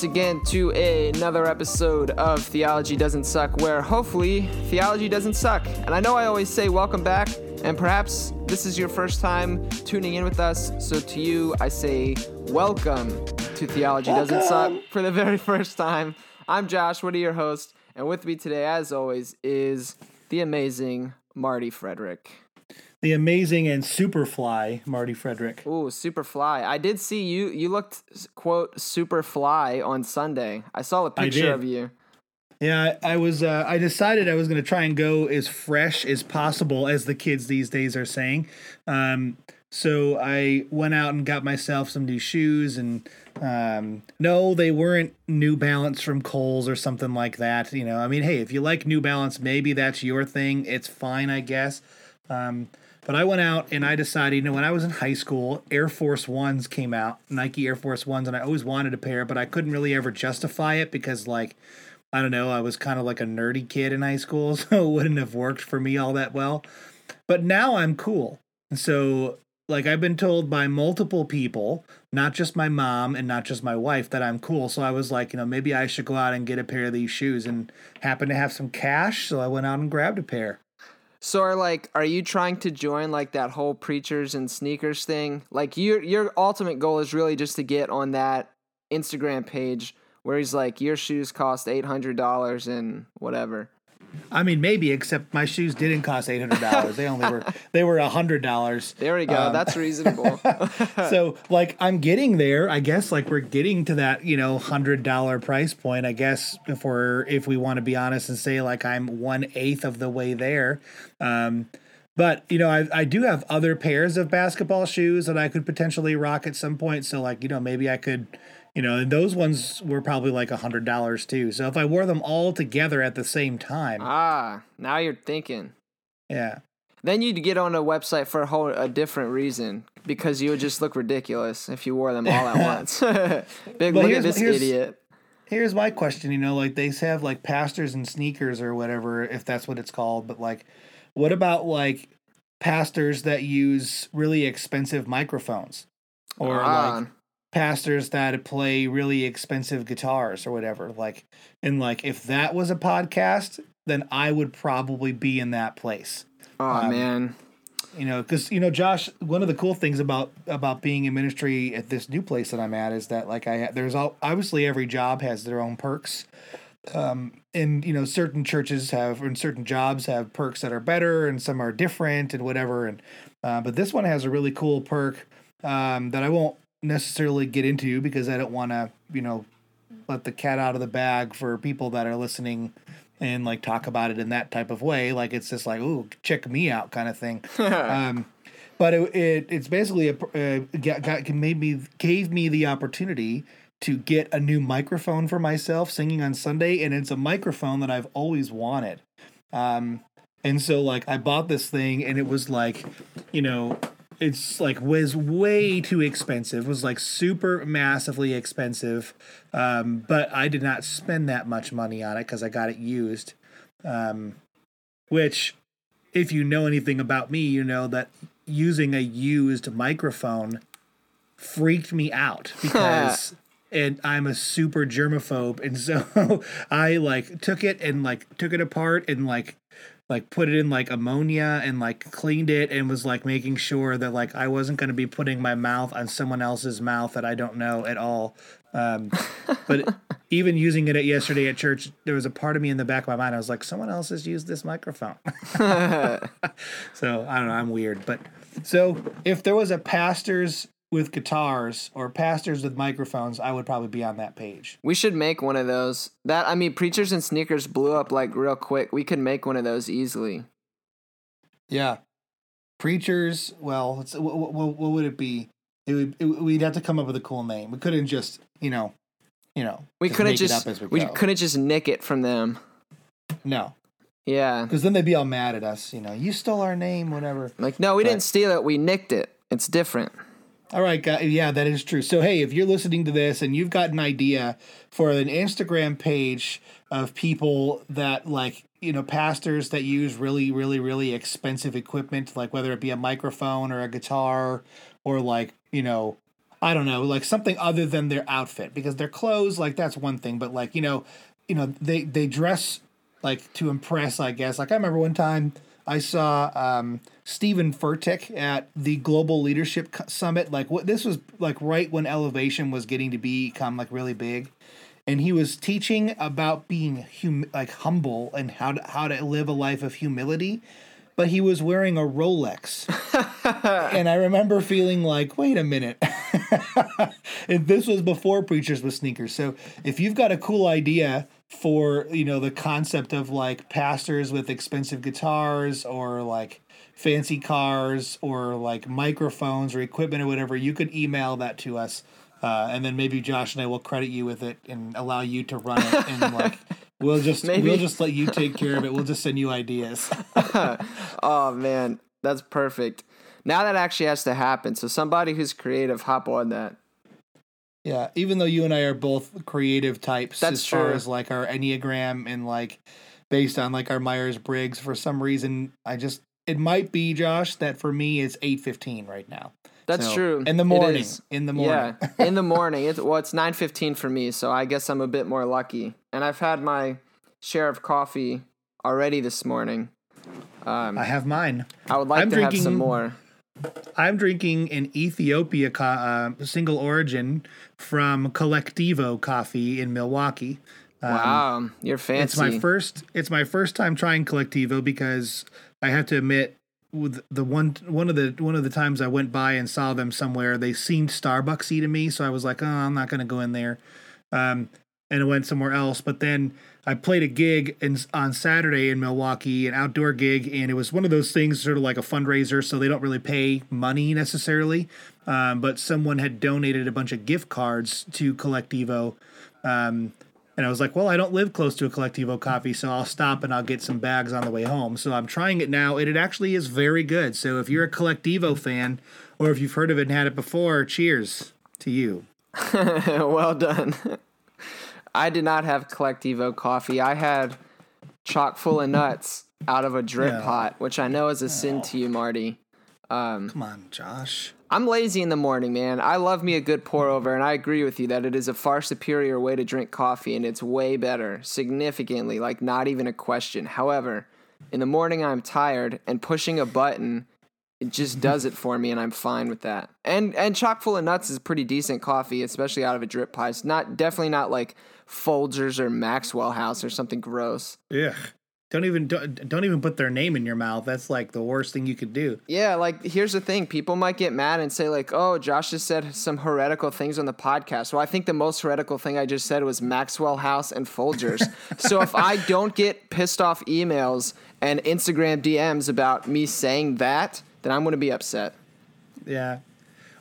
Welcome once again to a, another episode of Theology Doesn't Suck, where hopefully theology doesn't suck. And I know I always say welcome back, and perhaps this is your first time tuning in with us. So to you, I say welcome to Theology Doesn't Suck for the very first time. I'm Josh, one of your hosts, and with me today, as always, is the amazing Marty Frederick. The amazing and super fly Marty Frederick. Ooh, super fly. I did see you. You looked quote super fly on Sunday. I saw a picture of you. Yeah, I, I was. Uh, I decided I was going to try and go as fresh as possible, as the kids these days are saying. Um, so I went out and got myself some new shoes, and um, no, they weren't New Balance from Kohl's or something like that. You know, I mean, hey, if you like New Balance, maybe that's your thing. It's fine, I guess. Um, but I went out and I decided, you know, when I was in high school, Air Force Ones came out, Nike Air Force Ones, and I always wanted a pair, but I couldn't really ever justify it because, like, I don't know, I was kind of like a nerdy kid in high school, so it wouldn't have worked for me all that well. But now I'm cool. And so, like, I've been told by multiple people, not just my mom and not just my wife, that I'm cool. So I was like, you know, maybe I should go out and get a pair of these shoes and happen to have some cash. So I went out and grabbed a pair. So are like, are you trying to join like that whole preachers and sneakers thing? Like your your ultimate goal is really just to get on that Instagram page where he's like, your shoes cost eight hundred dollars and whatever. I mean, maybe, except my shoes didn't cost eight hundred dollars. they only were they were hundred dollars. There we go. Um, That's reasonable. so like I'm getting there. I guess like we're getting to that you know hundred dollar price point. I guess if we're if we want to be honest and say like I'm one eighth of the way there. Um, but you know I I do have other pairs of basketball shoes that I could potentially rock at some point. So like you know maybe I could. You know, and those ones were probably like a hundred dollars too. So if I wore them all together at the same time, ah, now you're thinking. yeah, Then you'd get on a website for a whole a different reason because you would just look ridiculous if you wore them all at once. Big, Well, look at this here's- idiot. Here's my question, you know, like they have like pastors and sneakers or whatever, if that's what it's called, but like what about like pastors that use really expensive microphones? Or Ah. like pastors that play really expensive guitars or whatever. Like and like if that was a podcast, then I would probably be in that place. Oh um, man. You know, because you know, Josh. One of the cool things about about being in ministry at this new place that I'm at is that like I there's all obviously every job has their own perks, um, and you know certain churches have and certain jobs have perks that are better and some are different and whatever. And uh, but this one has a really cool perk um, that I won't necessarily get into because I don't want to you know let the cat out of the bag for people that are listening and like talk about it in that type of way. Like it's just like, ooh, check me out kind of thing. um, but it, it it's basically a uh, got, got made me gave me the opportunity to get a new microphone for myself singing on Sunday, and it's a microphone that I've always wanted. Um, and so like I bought this thing, and it was like, you know, it's like was way too expensive. Was like super massively expensive. Um, but I did not spend that much money on it because I got it used. Um, which, if you know anything about me, you know that using a used microphone freaked me out because and I'm a super germaphobe and so I like took it and like took it apart and like like put it in like ammonia and like cleaned it and was like making sure that like I wasn't going to be putting my mouth on someone else's mouth that I don't know at all. Um, but even using it at yesterday at church, there was a part of me in the back of my mind. I was like, someone else has used this microphone. so I don't know. I'm weird, but so if there was a pastors with guitars or pastors with microphones, I would probably be on that page. We should make one of those. That I mean, preachers and sneakers blew up like real quick. We could make one of those easily. Yeah. Preachers, well, it's, what, what, what would it be? It would it, we'd have to come up with a cool name. We couldn't just, you know, you know, We couldn't just we, we couldn't just nick it from them. no, Yeah. because then they'd be all mad at us. You know, you stole our name, whatever. Like no, we But- didn't steal it. We nicked it. It's different. All right, guys. Yeah, that is true. So, hey, if you're listening to this and you've got an idea for an Instagram page of people that like, you know, pastors that use really, really, really expensive equipment, like whether it be a microphone or a guitar or like, you know, I don't know, like something other than their outfit because their clothes, like that's one thing, but like you know, you know they they dress like to impress, I guess. Like I remember one time I saw um, Stephen Furtick at the Global Leadership Summit. Like what this was like right when Elevation was getting to become like really big, and he was teaching about being hum- like humble and how to how to live a life of humility but he was wearing a Rolex. and I remember feeling like, wait a minute. and this was before Preachers with Sneakers. So if you've got a cool idea for, you know, the concept of like pastors with expensive guitars or like fancy cars or like microphones or equipment or whatever, you could email that to us. Uh, and then maybe Josh and I will credit you with it and allow you to run it and like We'll just Maybe. we'll just let you take care of it. We'll just send you ideas. oh man, that's perfect. Now that actually has to happen. So somebody who's creative, hop on that. Yeah, even though you and I are both creative types that's as true. far as like our Enneagram and like based on like our Myers Briggs, for some reason I just it might be Josh that for me it's eight fifteen right now. That's so, true. In the morning. In the morning. Yeah, in the morning. It's well, it's nine fifteen for me, so I guess I'm a bit more lucky. And I've had my share of coffee already this morning. Um, I have mine. I would like I'm to drinking, have some more. I'm drinking an Ethiopia co- uh, single origin from Colectivo Coffee in Milwaukee. Um, wow, you're fancy. It's my first. It's my first time trying Colectivo because I have to admit with the one one of the one of the times I went by and saw them somewhere, they seemed Starbucksy to me, so I was like, oh, I'm not gonna go in there, um, and I went somewhere else. But then I played a gig in, on Saturday in Milwaukee, an outdoor gig, and it was one of those things, sort of like a fundraiser, so they don't really pay money necessarily, um, but someone had donated a bunch of gift cards to Colectivo. Um, and I was like, well, I don't live close to a Colectivo coffee, so I'll stop and I'll get some bags on the way home. So I'm trying it now, and it actually is very good. So if you're a Colectivo fan, or if you've heard of it and had it before, cheers to you. well done. I did not have Colectivo coffee. I had chock full of nuts out of a drip pot, which I know is a sin to you, Marty. Um, Come on, Josh. I'm lazy in the morning, man. I love me a good pour over, and I agree with you that it is a far superior way to drink coffee, and it's way better, significantly, like not even a question. However, in the morning I'm tired, and pushing a button, it just does it for me, and I'm fine with that. And and chock full of nuts is pretty decent coffee, especially out of a drip pot. It's not definitely not like Folgers or Maxwell House or something gross. Yeah. Don't even don't, don't even put their name in your mouth. That's like the worst thing you could do. Yeah, like here's the thing: people might get mad and say like, "Oh, Josh just said some heretical things on the podcast." Well, I think the most heretical thing I just said was Maxwell House and Folgers. so if I don't get pissed off emails and Instagram DMs about me saying that, then I'm going to be upset. Yeah.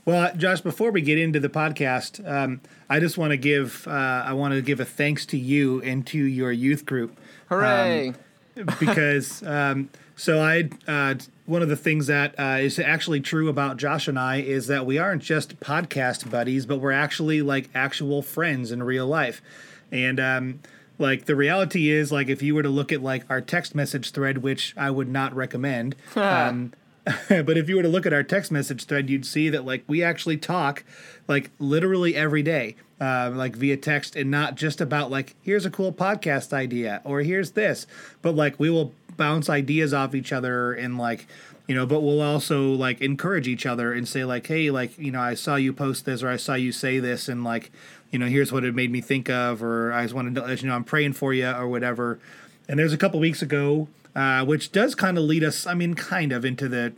Well, Josh, before we get into the podcast, um, I just want to give uh, I want to give a thanks to you and to your youth group. Hooray! Um, because um, so I uh, one of the things that uh, is actually true about Josh and I is that we aren't just podcast buddies, but we're actually like actual friends in real life, and um, like the reality is like if you were to look at like our text message thread, which I would not recommend. um, but if you were to look at our text message thread, you'd see that like we actually talk like literally every day uh, like via text and not just about like here's a cool podcast idea or here's this but like we will bounce ideas off each other and like you know but we'll also like encourage each other and say like hey like you know i saw you post this or i saw you say this and like you know here's what it made me think of or i just wanted to let you know i'm praying for you or whatever. And there's a couple weeks ago uh, which does kind of lead us i mean kind of into the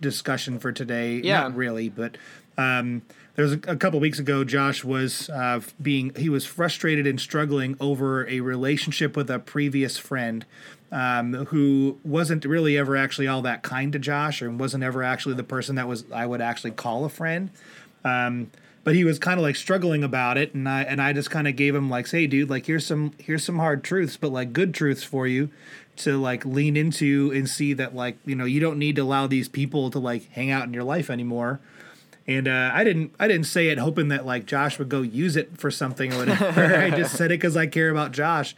discussion for today. Yeah. not really but um there was a, a couple weeks ago josh was uh, being he was frustrated and struggling over a relationship with a previous friend um, who wasn't really ever actually all that kind to josh and wasn't ever actually the person that was i would actually call a friend. Um, but he was kind of like struggling about it and i and i just kind of gave him like hey dude like here's some here's some hard truths but like good truths for you to like lean into and see that like you know you don't need to allow these people to like hang out in your life anymore and uh, I didn't I didn't say it hoping that like Josh would go use it for something or whatever. I just said it because I care about Josh.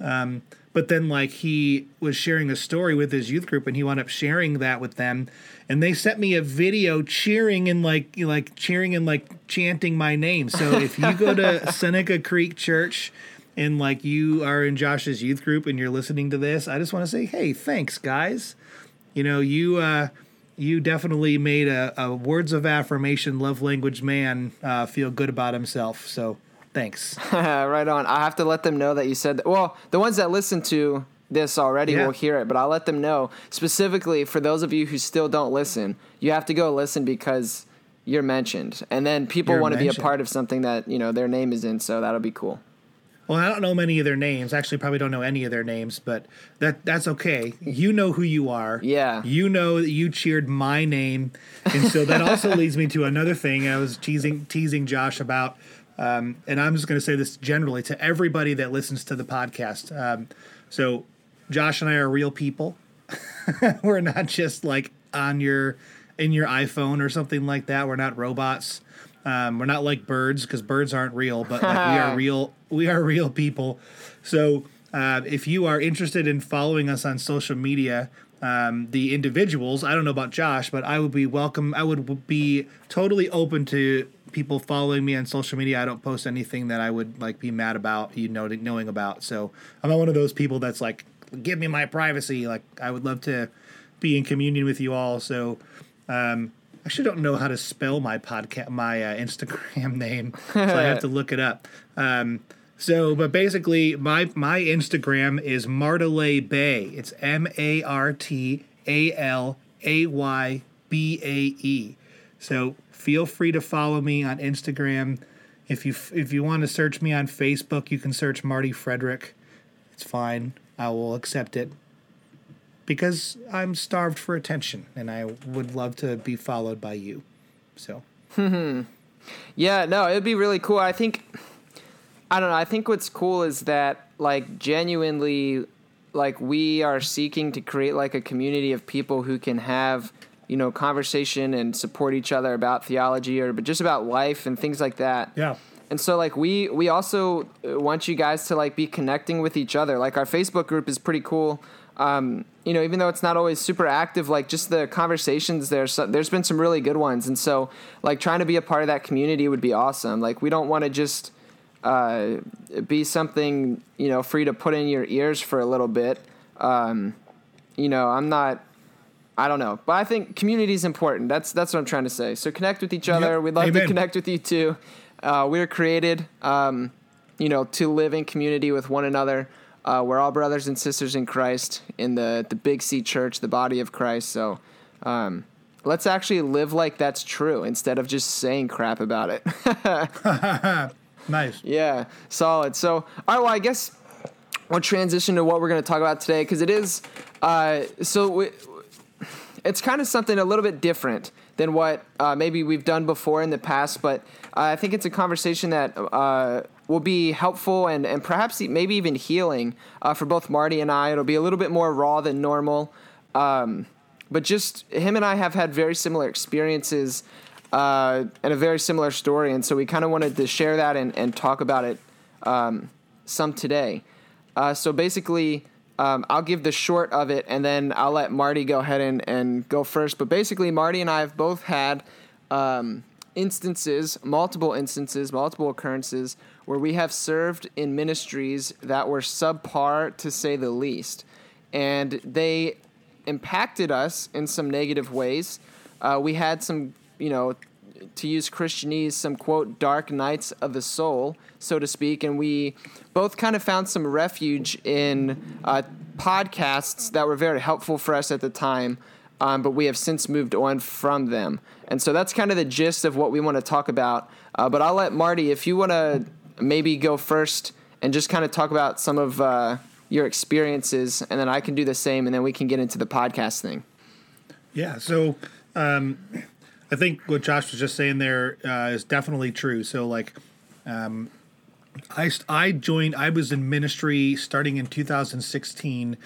Um, but then like he was sharing a story with his youth group and he wound up sharing that with them and they sent me a video cheering and like like cheering and like chanting my name so if you go to seneca creek church and like you are in josh's youth group and you're listening to this i just want to say hey thanks guys you know you uh you definitely made a, a words of affirmation love language man uh, feel good about himself so thanks right on. I have to let them know that you said that. Well, the ones that listen to this already Yeah. will hear it, but I'll let them know specifically for those of you who still don't listen. You have to go listen because you're mentioned, and then people want to be a part of something that you know their name is in. So that'll be cool. Well, I don't know many of their names. Actually, probably don't know any of their names, but that that's okay. You know who you are. Yeah. You know that you cheered my name, and so that also leads me to another thing. I was teasing teasing Josh about, um, and I'm just going to say this generally to everybody that listens to the podcast. Um, so, Josh and I are real people. We're not just like on your in your iPhone or something like that. We're not robots. Um, we're not like birds because birds aren't real, but like we are real. We are real people. So uh, if you are interested in following us on social media, um, the individuals, I don't know about Josh, but I would be welcome. I would be totally open to people following me on social media. I don't post anything that I would like be mad about, you know, knowing about. So I'm not one of those people that's like, give me my privacy. Like I would love to be in communion with you all. So um, actually don't know how to spell my podcast, my uh, Instagram name, so I have to look it up. Um, so, but basically, my my Instagram is Martalay Bay. It's M A R T A L A Y B A E. So feel free to follow me on Instagram. If you if you want to search me on Facebook, you can search Marty Frederick. It's fine. I will accept it because I'm starved for attention and I would love to be followed by you. So, Yeah, no, it'd be really cool. I think I don't know. I think what's cool is that like genuinely like we are seeking to create like a community of people who can have, you know, conversation and support each other about theology or but just about life and things like that. yeah. And so like we we also uh, want you guys to like be connecting with each other. Like our Facebook group is pretty cool. Um, you know, even though it's not always super active, like just the conversations there. So, there's been some really good ones, and so like trying to be a part of that community would be awesome. Like we don't want to just uh, be something you know free to put in your ears for a little bit. Um, you know, I'm not. I don't know, but I think community is important. That's that's what I'm trying to say. So connect with each other. Yep. We'd love to connect with you too. Uh, we are created, um, you know, to live in community with one another. Uh, we're all brothers and sisters in Christ in the the Big C Church, the body of Christ. So um, let's actually live like that's true instead of just saying crap about it. Nice. Yeah, solid. So, all right, well, I guess we'll transition to what we're going to talk about today because it is, uh, so we, it's kind of something a little bit different than what uh, maybe we've done before in the past, but I think it's a conversation that uh, will be helpful and, and perhaps maybe even healing uh, for both Marty and I. It'll be a little bit more raw than normal. Um, but just him and I have had very similar experiences uh, and a very similar story, and so we kind of wanted to share that and, and talk about it um, some today. Uh, so basically, um, I'll give the short of it, and then I'll let Marty go ahead and, and go first. But basically, Marty and I have both had um, instances, multiple instances, multiple occurrences where we have served in ministries that were subpar to say the least, and they impacted us in some negative ways. Uh, we had some, you know, to use Christianese, some quote, dark nights of the soul, so to speak. And we both kind of found some refuge in uh, podcasts that were very helpful for us at the time, um, but we have since moved on from them. And so that's kind of the gist of what we want to talk about. Uh, but I'll let Marty, if you want to maybe go first and just kind of talk about some of uh, your experiences, and then I can do the same, and then we can get into the podcast thing. Yeah. So, um, I think what Josh was just saying there uh, is definitely true. So, like, um, I I joined. I was in ministry starting in 2016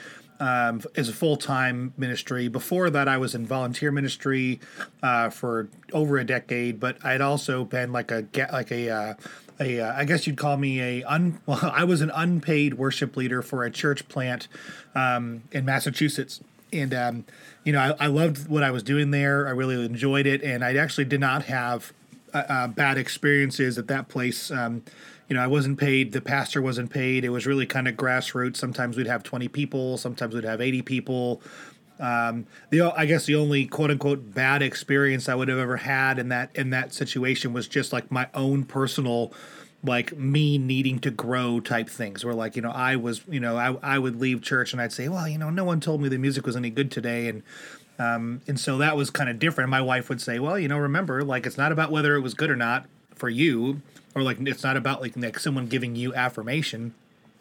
um, as a full time ministry. Before that, I was in volunteer ministry uh, for over a decade. But I'd also been like a like a uh, a uh, I guess you'd call me a un well I was an unpaid worship leader for a church plant um, in Massachusetts. And um, you know I, I, loved what I was doing there. I really enjoyed it. And I actually did not have uh, uh, bad experiences at that place. Um, you know I wasn't paid. The pastor wasn't paid. It was really kind of grassroots. Sometimes we'd have 20 people. Sometimes we'd have 80 people um, the I guess the only quote unquote bad experience I would have ever had in that in that situation was just like my own personal like me needing to grow type things where like you know i was you know I, I would leave church and i'd say well you know no one told me the music was any good today. And um, and so that was kind of different. My wife would say well you know remember like it's not about whether it was good or not for you or like it's not about like, like someone giving you affirmation.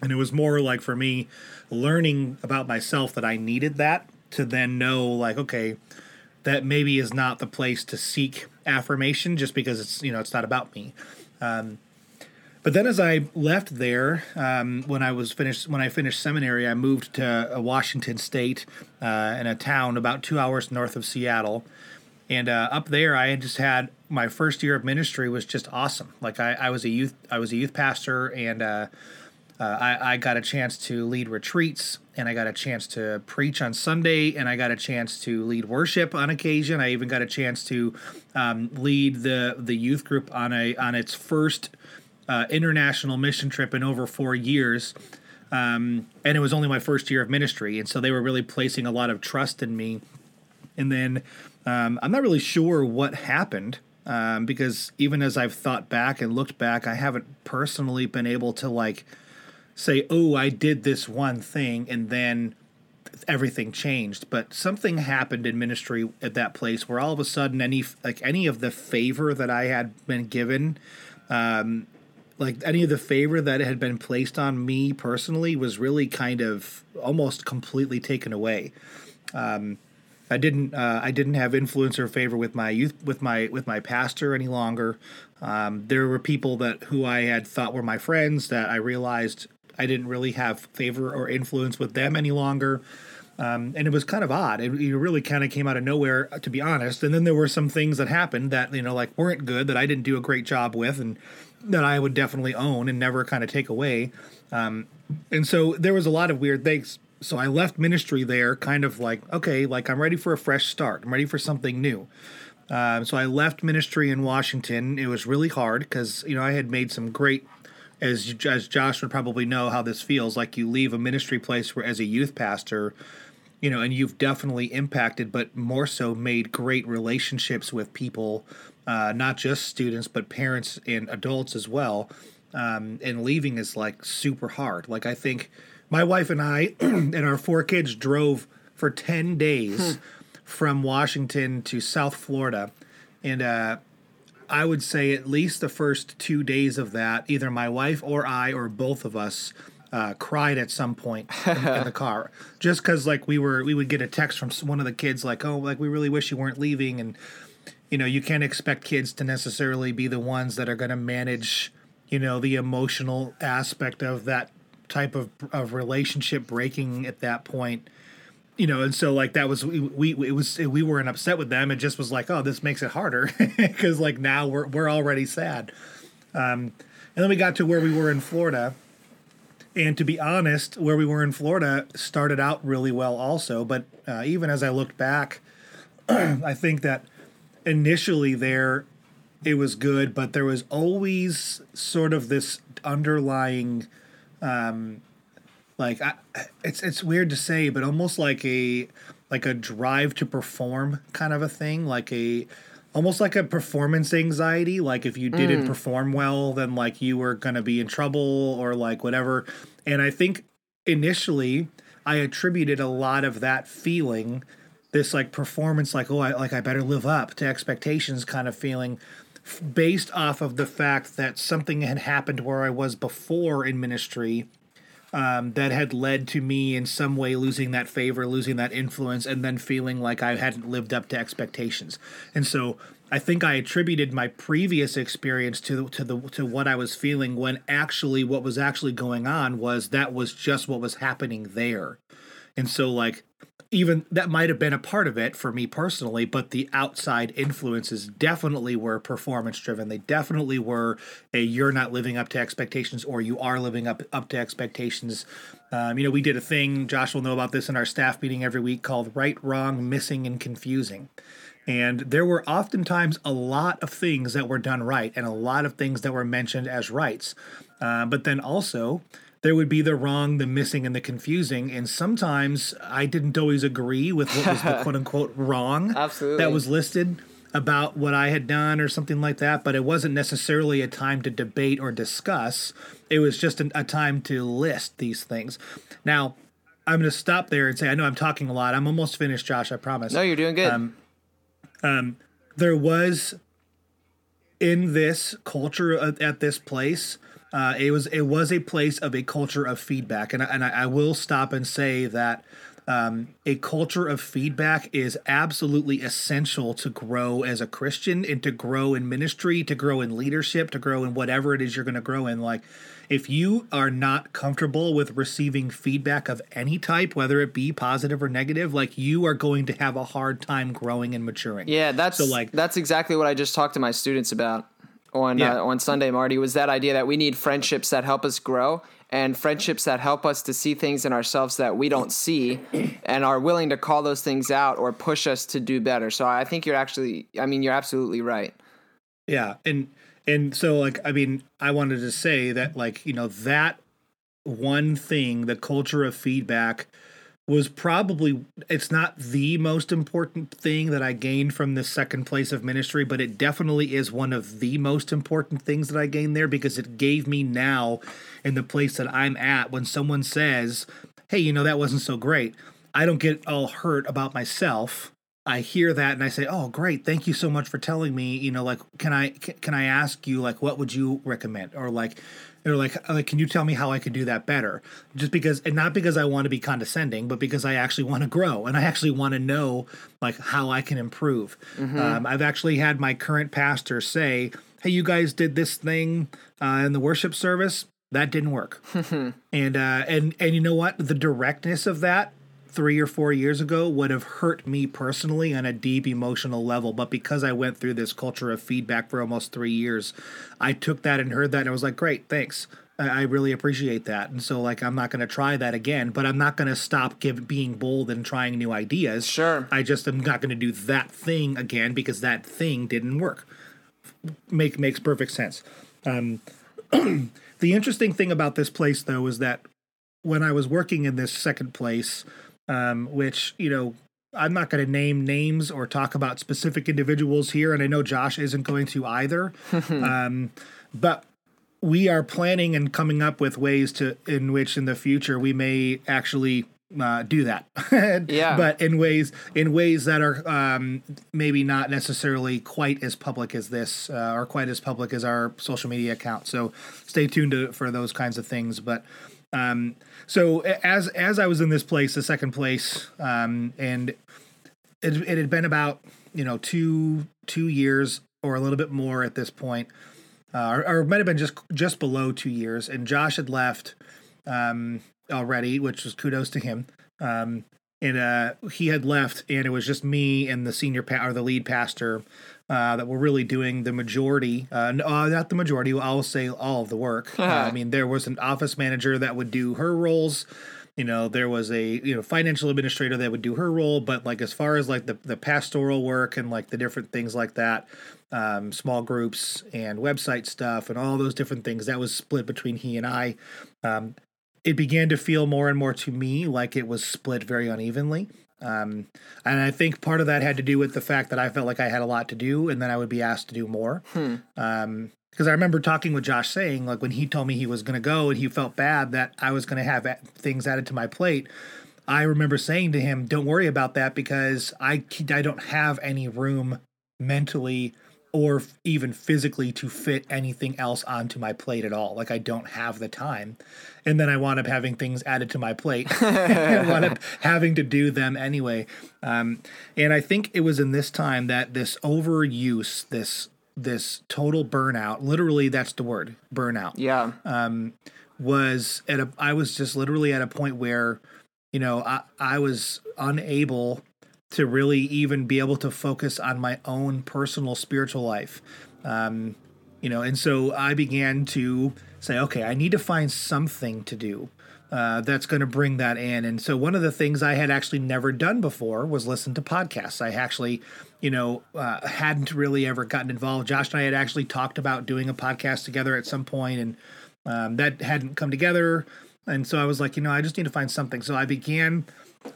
And it was more like for me learning about myself that i needed that to then know like okay that maybe is not the place to seek affirmation just because it's you know it's not about me um, but then as I left there, um, when I was finished, when I finished seminary, I moved to uh, Washington State uh, in a town about two hours north of Seattle. And uh, up there, I had just had my first year of ministry was just awesome. Like I, I was a youth, I was a youth pastor, and uh, uh, I, I got a chance to lead retreats, and I got a chance to preach on Sunday, and I got a chance to lead worship on occasion. I even got a chance to um, lead the the youth group on a on its first uh, international mission trip in over four years. Um, and it was only my first year of ministry. And so they were really placing a lot of trust in me. And then um, I'm not really sure what happened um, because even as I've thought back and looked back, I haven't personally been able to like say, oh, I did this one thing and then everything changed but something happened in ministry at that place where all of a sudden any like any of the favor that i had been given um, like any of the favor that had been placed on me personally was really kind of almost completely taken away. Um, I didn't uh, I didn't have influence or favor with my youth with my with my pastor any longer. Um, there were people that who I had thought were my friends that I realized I didn't really have favor or influence with them any longer. Um, and it was kind of odd. It, it really kind of came out of nowhere, to be honest. And then there were some things that happened that you know like weren't good that I didn't do a great job with, and that I would definitely own and never kind of take away. Um, and so there was a lot of weird things. So I left ministry there, kind of like, okay, like I'm ready for a fresh start. I'm ready for something new. Um, so I left ministry in Washington. It was really hard because you know I had made some great, as as Josh would probably know how this feels. Like you leave a ministry place where as a youth pastor, you know, and you've definitely impacted, but more so made great relationships with people uh, not just students but parents and adults as well. Um, and leaving is like super hard. Like I think my wife and I and our four kids drove for ten days hmm. from Washington to South Florida, and uh, I would say at least the first two days of that, either my wife or I or both of us uh, cried at some point in, in the car, just because like we were we would get a text from one of the kids like, oh, like we really wish you weren't leaving, and you know, you can't expect kids to necessarily be the ones that are going to manage, you know, the emotional aspect of that type of of relationship breaking at that point. You know, and so like that was we, we it was we weren't upset with them. It just was like, oh, this makes it harder because like now we're we're already sad. Um, and then we got to where we were in Florida, and to be honest, where we were in Florida started out really well also. But uh, even as I looked back, I think that initially there it was good, but there was always sort of this underlying um like I, it's it's weird to say, but almost like a like a drive to perform kind of a thing, like a almost like a performance anxiety like if you didn't mm. perform well then like you were going to be in trouble or like whatever and i think initially i attributed a lot of that feeling this like performance like oh I like I better live up to expectations kind of feeling based off of the fact that something had happened where I was before in ministry um, that had led to me in some way losing that favor, losing that influence, and then feeling like I hadn't lived up to expectations. And so I think I attributed my previous experience to to the to what I was feeling when actually what was actually going on was that was just what was happening there. And so like even that might have been a part of it for me personally, but the outside influences definitely were performance driven. They definitely were a you're not living up to expectations or you are living up up to expectations. Um, you know, we did a thing, Josh will know about this in our staff meeting every week called Right, Wrong, Missing, and Confusing. And there were oftentimes a lot of things that were done right and a lot of things that were mentioned as rights. Uh, but then also, there would be the wrong, the missing, and the confusing. And sometimes I didn't always agree with what was the quote unquote wrong Absolutely. that was listed about what I had done or something like that. But it wasn't necessarily a time to debate or discuss, it was just an, a time to list these things. Now, I'm going to stop there and say, I know I'm talking a lot. I'm almost finished, Josh, I promise. No, you're doing good. Um, um, there was in this culture at, at this place uh, it was it was a place of a culture of feedback and, I- and I, I will stop and say that um, a culture of feedback is absolutely essential to grow as a Christian and to grow in ministry, to grow in leadership, to grow in whatever it is you're going to grow in. Like, if you are not comfortable with receiving feedback of any type, whether it be positive or negative, like you are going to have a hard time growing and maturing. Yeah, that's So, like- that's exactly what I just talked to my students about on Yeah. uh, on Sunday, Marty. Was that idea that we need friendships that help us grow and friendships that help us to see things in ourselves that we don't see, and are willing to call those things out or push us to do better. So I think you're actually, I mean, you're absolutely right. Yeah, and and so like I mean, I wanted to say that like you know that one thing, the culture of feedback, was probably it's not the most important thing that I gained from this second place of ministry, but it definitely is one of the most important things that I gained there because it gave me now in the place that I'm at when someone says, "Hey, you know that wasn't so great." I don't get all hurt about myself. I hear that and I say, "Oh, great! Thank you so much for telling me. You know, like, can I can, I ask you like what would you recommend or like, or like, like, can you tell me how I could do that better? Just because, and not because I want to be condescending, but because I actually want to grow and I actually want to know like how I can improve. Um, I've actually had my current pastor say, "Hey, you guys did this thing uh, in the worship service." That didn't work, and uh, and and you know what? The directness of that three or four years ago would have hurt me personally on a deep emotional level. But because I went through this culture of feedback for almost three years, I took that and heard that and I was like, great, thanks. I I really appreciate that. And so, like, I'm not going to try that again, but I'm not going to stop give, being bold and trying new ideas. Sure. I just am not going to do that thing again because that thing didn't work. Make makes perfect sense. Um, the interesting thing about this place, though, is that when I was working in this second place, um, which you know I'm not going to name names or talk about specific individuals here, and I know Josh isn't going to either. um, but we are planning and coming up with ways to in which in the future we may actually uh, do that. Yeah. But in ways in ways that are um, maybe not necessarily quite as public as this, uh, or quite as public as our social media account. So stay tuned to, for those kinds of things. But um, so as as I was in this place, the second place, um, and it, it had been about you know two two years or a little bit more at this point, uh, or, or might have been just just below two years. And Josh had left um, already, which was kudos to him. Um, and uh, he had left, and it was just me and the senior pa- or the lead pastor uh, that were really doing the majority. Uh, no, uh, not the majority. I'll say all of the work. Uh, I mean, there was an office manager that would do her roles. You know, there was a you know financial administrator that would do her role, but like as far as like the the pastoral work and like the different things like that, um, small groups and website stuff and all those different things, that was split between he and I. Um, it began to feel more and more to me like it was split very unevenly. Um, and I think part of that had to do with the fact that I felt like I had a lot to do and then I would be asked to do more. Um, because I remember talking with Josh saying, like, when he told me he was going to go and he felt bad that I was going to have things added to my plate, I remember saying to him, "Don't worry about that because I I don't have any room mentally or f- even physically to fit anything else onto my plate at all. Like I don't have the time." And then I wound up having things added to my plate. I wound up having to do them anyway. Um, and I think it was in this time that this overuse, this this total burnout, literally that's the word, burnout Yeah. um, was at a I was just literally at a point where you know, I, I was unable to really even be able to focus on my own personal spiritual life. Um, you know, and so I began to say, okay, I need to find something to do. Uh, that's going to bring that in. And so one of the things I had actually never done before was listen to podcasts. I actually, you know, uh, hadn't really ever gotten involved. Josh and I had actually talked about doing a podcast together at some point, and um, that hadn't come together. And so I was like, you know, I just need to find something. So I began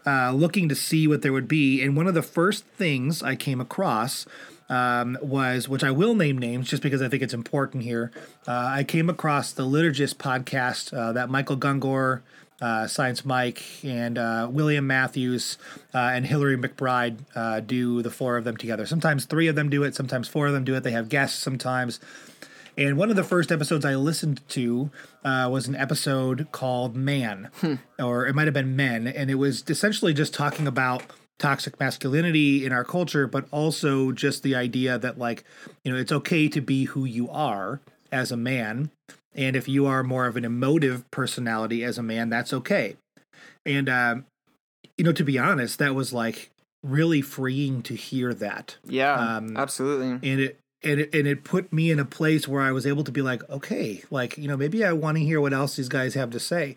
uh, looking to see what there would be. And one of the first things I came across um, was, which I will name names just because I think it's important here. Uh, I came across the Liturgist podcast uh, that Michael Gungor, uh, Science Mike, and uh, William Matthews uh, and Hillary McBride uh, do the four of them together. Sometimes three of them do it, sometimes four of them do it. They have guests sometimes. And one of the first episodes I listened to uh, was an episode called Man, hmm. or it might have been Men. And it was essentially just talking about toxic masculinity in our culture, but also just the idea that, like, you know, it's okay to be who you are as a man. And if you are more of an emotive personality as a man, that's okay. And, um, you know, to be honest, that was like really freeing to hear that. Yeah, um, absolutely. And it, and it, and it put me in a place where I was able to be like, okay, like, you know, maybe I want to hear what else these guys have to say.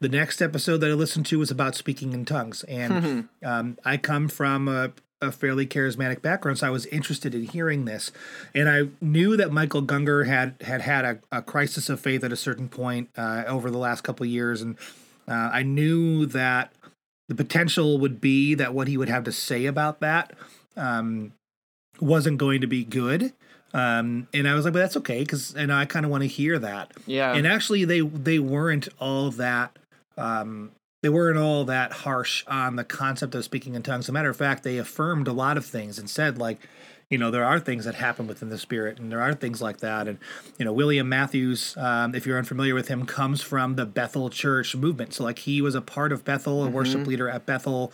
The next episode that I listened to was about speaking in tongues, and um, I come from a, a, fairly charismatic background, so I was interested in hearing this, and I knew that Michael Gungor had had had a, a crisis of faith at a certain point uh, over the last couple years, and uh, I knew that the potential would be that what he would have to say about that um, wasn't going to be good. Um, and I was like, but that's okay because and I kind of want to hear that. Yeah. And actually, they they weren't all that um, they weren't all that harsh on the concept of speaking in tongues. As a matter of fact, they affirmed a lot of things and said, like, you know, there are things that happen within the spirit, and there are things like that. And you know, William Matthews, um, if you're unfamiliar with him, comes from the Bethel Church movement. So like, he was a part of Bethel, a mm-hmm. worship leader at Bethel.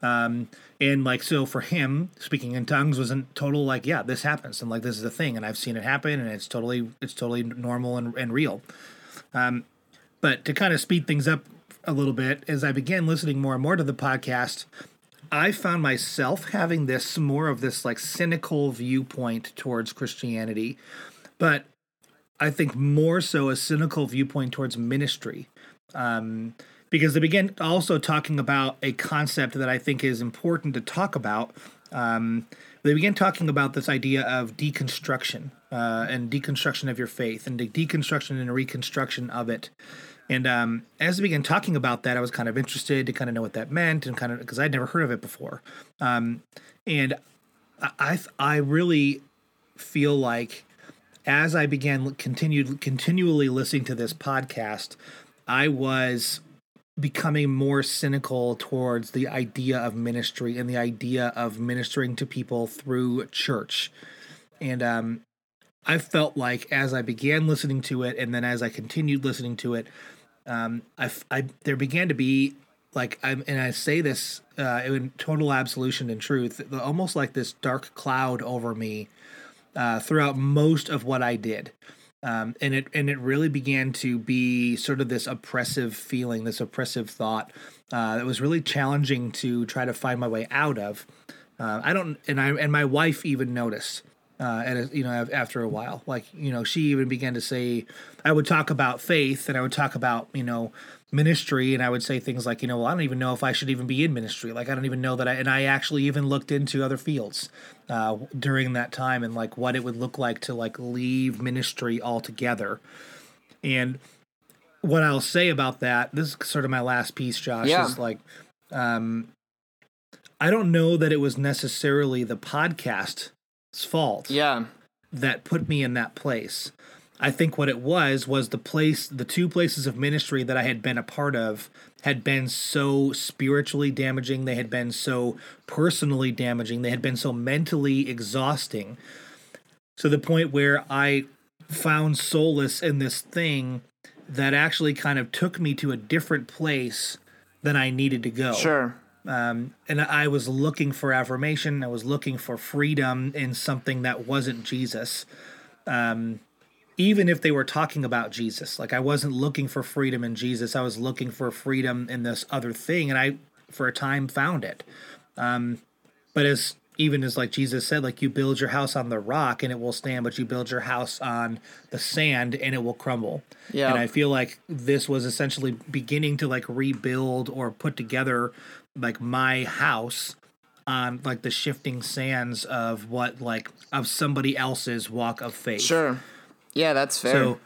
Um, and like, so for him, speaking in tongues wasn't total like, yeah, this happens, and like this is a thing, and I've seen it happen, and it's totally, it's totally normal and, and real. Um, but to kind of speed things up a little bit as I began listening more and more to the podcast, I found myself having this more of this like cynical viewpoint towards Christianity, but I think more so a cynical viewpoint towards ministry. Um, because they began also talking about a concept that I think is important to talk about. Um, they began talking about this idea of deconstruction uh, and deconstruction of your faith and the deconstruction and reconstruction of it. And um, as we began talking about that, I was kind of interested to kind of know what that meant and kind of because I'd never heard of it before. Um, and I, I really feel like as I began continued continually listening to this podcast, I was becoming more cynical towards the idea of ministry and the idea of ministering to people through church. And um, I felt like as I began listening to it, and then as I continued listening to it, um, I, I there began to be like I'm, and I say this uh, in total absolution and truth, almost like this dark cloud over me uh, throughout most of what I did. Um, and it and it really began to be sort of this oppressive feeling, this oppressive thought uh, that was really challenging to try to find my way out of. Uh, I don't, and I and my wife even noticed uh, and you know after a while like you know she even began to say i would talk about faith and i would talk about you know ministry and i would say things like you know well i don't even know if i should even be in ministry like i don't even know that i and i actually even looked into other fields uh, during that time and like what it would look like to like leave ministry altogether and what i'll say about that this is sort of my last piece josh yeah. is like um i don't know that it was necessarily the podcast fault. Yeah. That put me in that place. I think what it was was the place, the two places of ministry that I had been a part of had been so spiritually damaging. They had been so personally damaging. They had been so mentally exhausting. To the point where I found solace in this thing that actually kind of took me to a different place than I needed to go. Sure. Um, and I was looking for affirmation. I was looking for freedom in something that wasn't Jesus. Um, even if they were talking about Jesus. Like I wasn't looking for freedom in Jesus. I was looking for freedom in this other thing, and I, for a time, found it. Um, but as even as like Jesus said, like you build your house on the rock and it will stand, but you build your house on the sand and it will crumble. Yeah. And I feel like this was essentially beginning to like rebuild or put together like my house on like the shifting sands of what like of somebody else's walk of faith. Sure. Yeah, that's fair. So,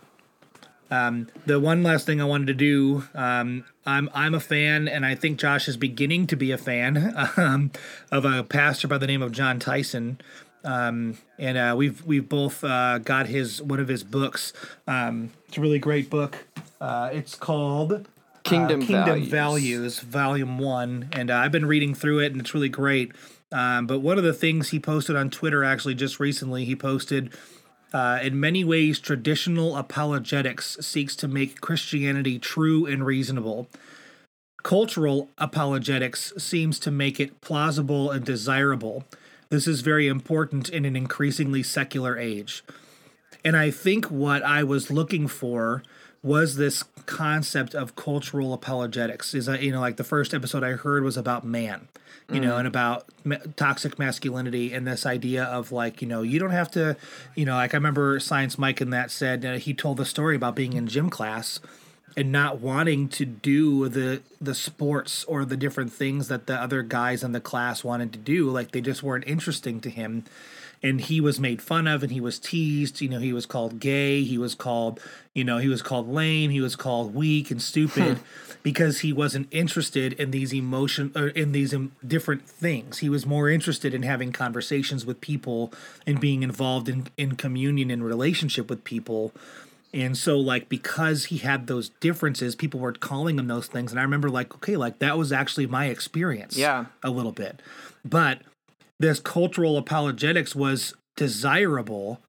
um, the one last thing I wanted to do, um, I'm I'm a fan, and I think Josh is beginning to be a fan um, of a pastor by the name of Jon Tyson. Um, and uh, we've we've both uh, got his one of his books. Um, it's a really great book. Uh, it's called Kingdom, uh, Kingdom Values. Values, Volume One, and uh, I've been reading through it, and it's really great. Um, but one of the things he posted on Twitter actually just recently, he posted, uh, in many ways, traditional apologetics seeks to make Christianity true and reasonable. Cultural apologetics seems to make it plausible and desirable. This is very important in an increasingly secular age. And I think what I was looking for was this concept of cultural apologetics. Is that you know like the first episode I heard was about man, you know, and about ma- toxic masculinity and this idea of like you know you don't have to, you know, like I remember Science Mike in that said uh, he told the story about being in gym class and not wanting to do the the sports or the different things that the other guys in the class wanted to do. Like they just weren't interesting to him and he was made fun of and he was teased you know he was called gay he was called you know he was called lame he was called weak and stupid because he wasn't interested in these emotion or in these um, different things he was more interested in having conversations with people and being involved in in communion and relationship with people and so, like, because he had those differences, people were calling him those things. And I remember, like, okay, like that was actually my experience. Yeah. A little bit. But this cultural apologetics was desirable,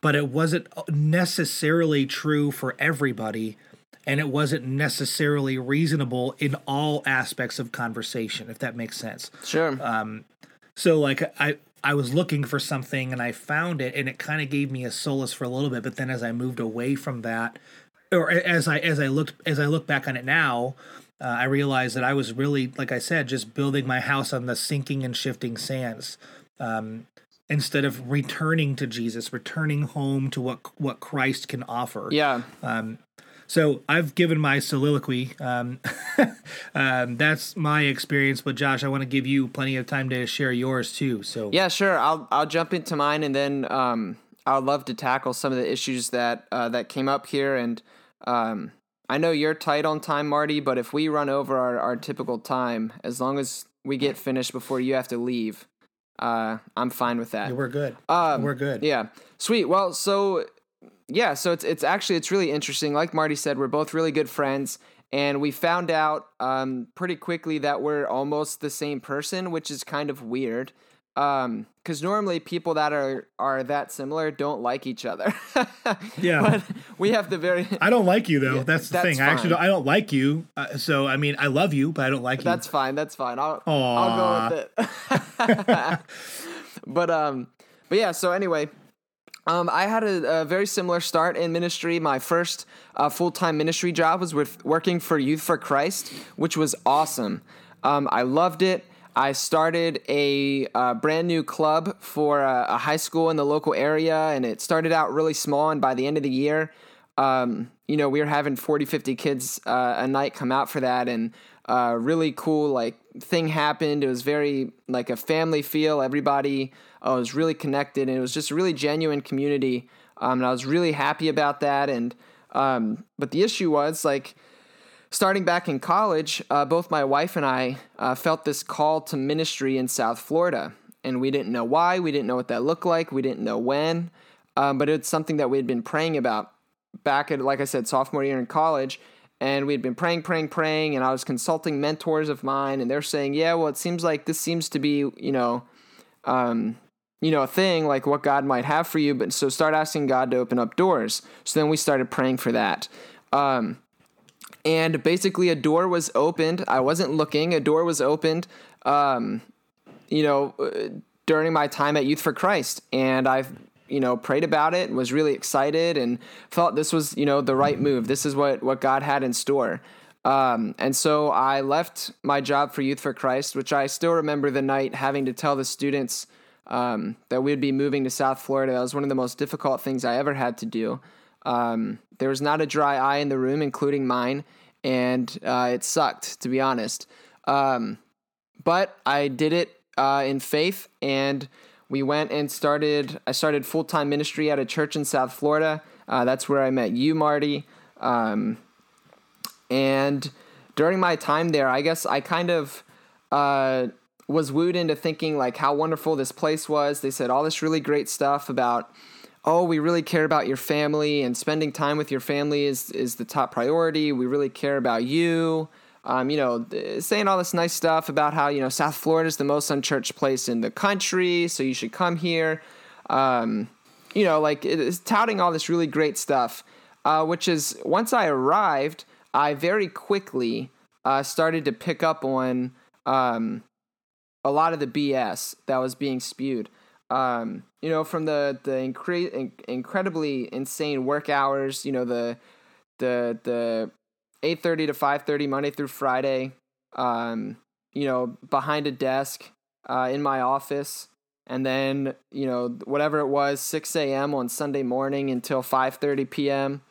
but it wasn't necessarily true for everybody. And it wasn't necessarily reasonable in all aspects of conversation, if that makes sense. sure. Um, So like I I was looking for something and I found it and it kind of gave me a solace for a little bit but then as I moved away from that or as I as I looked as I look back on it now uh, I realized that I was really like I said just building my house on the sinking and shifting sands um, instead of returning to Jesus returning home to what what Christ can offer yeah. Um, so I've given my soliloquy. Um, um, that's my experience. But Josh, I want to give you plenty of time to share yours too. So Yeah, sure. I'll I'll jump into mine, and then um, I'd love to tackle some of the issues that uh, that came up here. And um, I know you're tight on time, Marty, but if we run over our, our typical time, as long as we get finished before you have to leave, uh, I'm fine with that. we're good. Um, we're good. Yeah. Sweet. Well, so yeah, so it's it's actually it's really interesting. Like Marty said, we're both really good friends, and we found out um, pretty quickly that we're almost the same person, which is kind of weird. Um, because normally people that are are that similar don't like each other. Yeah. but we have the very I don't like you though. that's the that's thing. I actually don't, I don't like you. Uh, so I mean, I love you, but I don't like you. That's fine. That's fine. I'll. I'll go with it. but um, but yeah. So anyway, um, I had a, a very similar start in ministry. My first uh, full time ministry job was with working for Youth for Christ, which was awesome. Um, I loved it. I started a uh, brand new club for a, a high school in the local area, and it started out really small. And by the end of the year, um, you know, we were having 40, 50 kids uh, a night come out for that, and uh, really cool like thing happened. It was very like a family feel. Everybody uh, was really connected, and it was just a really genuine community. Um, and I was really happy about that. And um, but the issue was like starting back in college, uh, both my wife and I uh, felt this call to ministry in South Florida. And we didn't know why, we didn't know what that looked like, we didn't know when, um, but it's something that we had been praying about back at, like I said, sophomore year in college. And we had been praying, praying, praying, and I was consulting mentors of mine, and they're saying, "Yeah, well, it seems like this seems to be, you know, um, you know, a thing like what God might have for you." But so start asking God to open up doors. So then we started praying for that. Um, and basically a door was opened. I wasn't looking. A door was opened, um, you know, uh, during my time at Youth for Christ, and I've you know, prayed about it was really excited and felt this was, you know, the right move. This is what, what God had in store. Um, and so I left my job for Youth for Christ, which I still remember the night having to tell the students um, that we'd be moving to South Florida. That was one of the most difficult things I ever had to do. Um, there was not a dry eye in the room, including mine, and uh, it sucked, to be honest. Um, but I did it uh, in faith, and we went and started. I started full time ministry at a church in South Florida. Uh, that's where I met you, Marty. Um, and during my time there, I guess I kind of uh, was wooed into thinking like how wonderful this place was. They said all this really great stuff about, oh, we really care about your family and spending time with your family is is the top priority. We really care about you. Um, you know, saying all this nice stuff about how you know South Florida is the most unchurched place in the country, so you should come here. Um, you know, like it is touting all this really great stuff, uh, which is once I arrived, I very quickly uh, started to pick up on um, a lot of the BS that was being spewed. Um, you know, from the the incre- incredibly insane work hours. You know, the the the 8:30 to 5:30 Monday through Friday. Um, you know, behind a desk uh, in my office, and then you know whatever it was, 6 a.m. on Sunday morning until 5:30 p.m.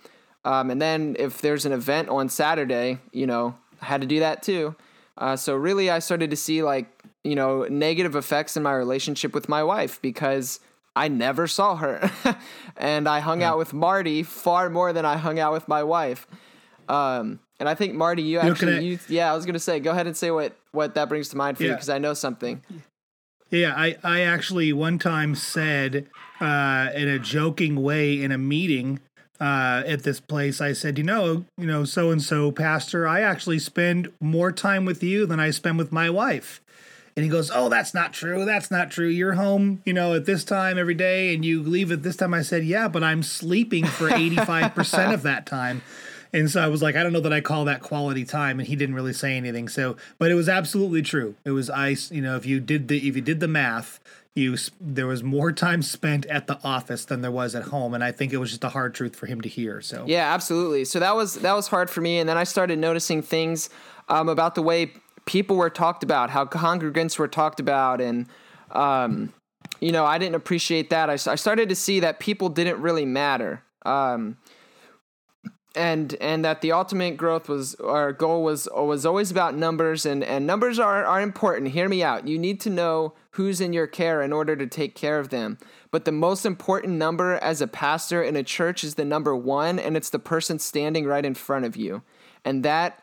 Um, and then if there's an event on Saturday, you know, I had to do that too. Uh, so really, I started to see like you know negative effects in my relationship with my wife because I never saw her, and I hung yeah. out with Marty far more than I hung out with my wife. Um, and I think Marty, you actually, you, yeah, I was gonna say, go ahead and say what what that brings to mind for yeah. you because I know something. Yeah, I I actually one time said uh, in a joking way in a meeting uh, at this place, I said, you know, you know, so and so, Pastor, I actually spend more time with you than I spend with my wife. And he goes, Oh, that's not true. That's not true. You're home, you know, at this time every day and you leave at this time. I said, Yeah, but I'm sleeping for 85% of that time. And so I was like, I don't know that I call that quality time. And he didn't really say anything. So, but it was absolutely true. It was ice. You know, if you did the if you did the math, you there was more time spent at the office than there was at home, and I think it was just a hard truth for him to hear. So yeah, absolutely. So that was that was hard for me, and then I started noticing things um, about the way people were talked about, how congregants were talked about, and um, you know, I didn't appreciate that. I, I started to see that people didn't really matter. Um, and and that the ultimate growth was our goal was was always about numbers and and numbers are are important hear me out you need to know who's in your care in order to take care of them but the most important number as a pastor in a church is the number 1 and it's the person standing right in front of you and that